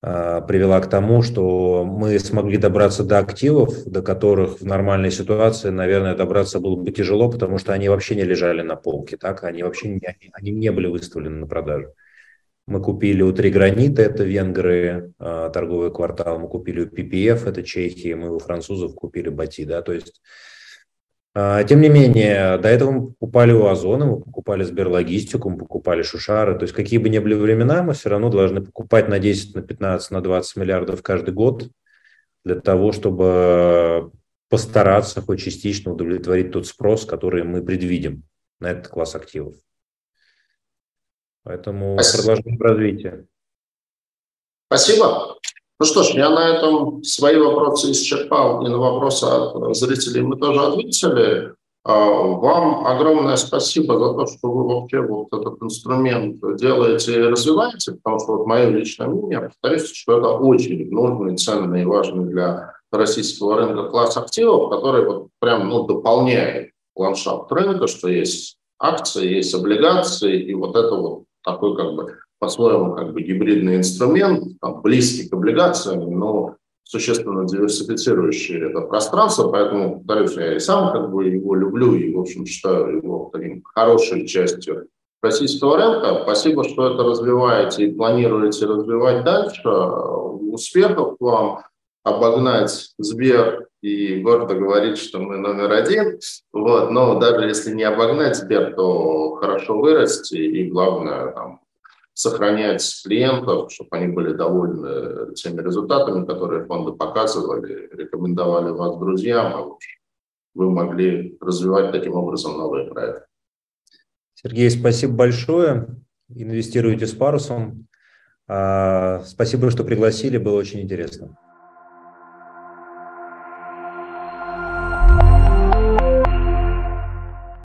привела к тому, что мы смогли добраться до активов, до которых в нормальной ситуации, наверное, добраться было бы тяжело, потому что они вообще не лежали на полке, так, они вообще не, они не были выставлены на продажу. Мы купили у Три Гранита, это венгры, а, торговый квартал, мы купили у PPF, это Чехия, мы у французов купили Бати, да, то есть а, тем не менее, до этого мы покупали у Озона, мы покупали Сберлогистику, мы покупали Шушары. То есть какие бы ни были времена, мы все равно должны покупать на 10, на 15, на 20 миллиардов каждый год для того, чтобы постараться хоть частично удовлетворить тот спрос, который мы предвидим на этот класс активов. Поэтому продолжаем развитие. Спасибо. Ну что ж, я на этом свои вопросы исчерпал, и на вопросы от зрителей мы тоже ответили. А, вам огромное спасибо за то, что вы вообще вот этот инструмент делаете и развиваете, потому что вот мое личное мнение, повторюсь, что это очень нужный, ценный и важный для российского рынка класс активов, который вот прям ну, дополняет ландшафт рынка, что есть акции, есть облигации, и вот это вот такой как бы по-своему как бы гибридный инструмент, там, близкий к облигациям, но существенно диверсифицирующий это пространство, поэтому, повторюсь, я и сам как бы его люблю и, в общем, считаю его таким хорошей частью российского рынка. Спасибо, что это развиваете и планируете развивать дальше. Успехов вам обогнать Сбер и гордо говорить, что мы номер один. Вот. Но даже если не обогнать Сбер, то хорошо вырасти и, главное, там, сохранять клиентов, чтобы они были довольны теми результатами, которые фонды показывали, рекомендовали вас друзьям, а вы могли развивать таким образом новые проекты. Сергей, спасибо большое. Инвестируйте с парусом. А, спасибо, что пригласили, было очень интересно.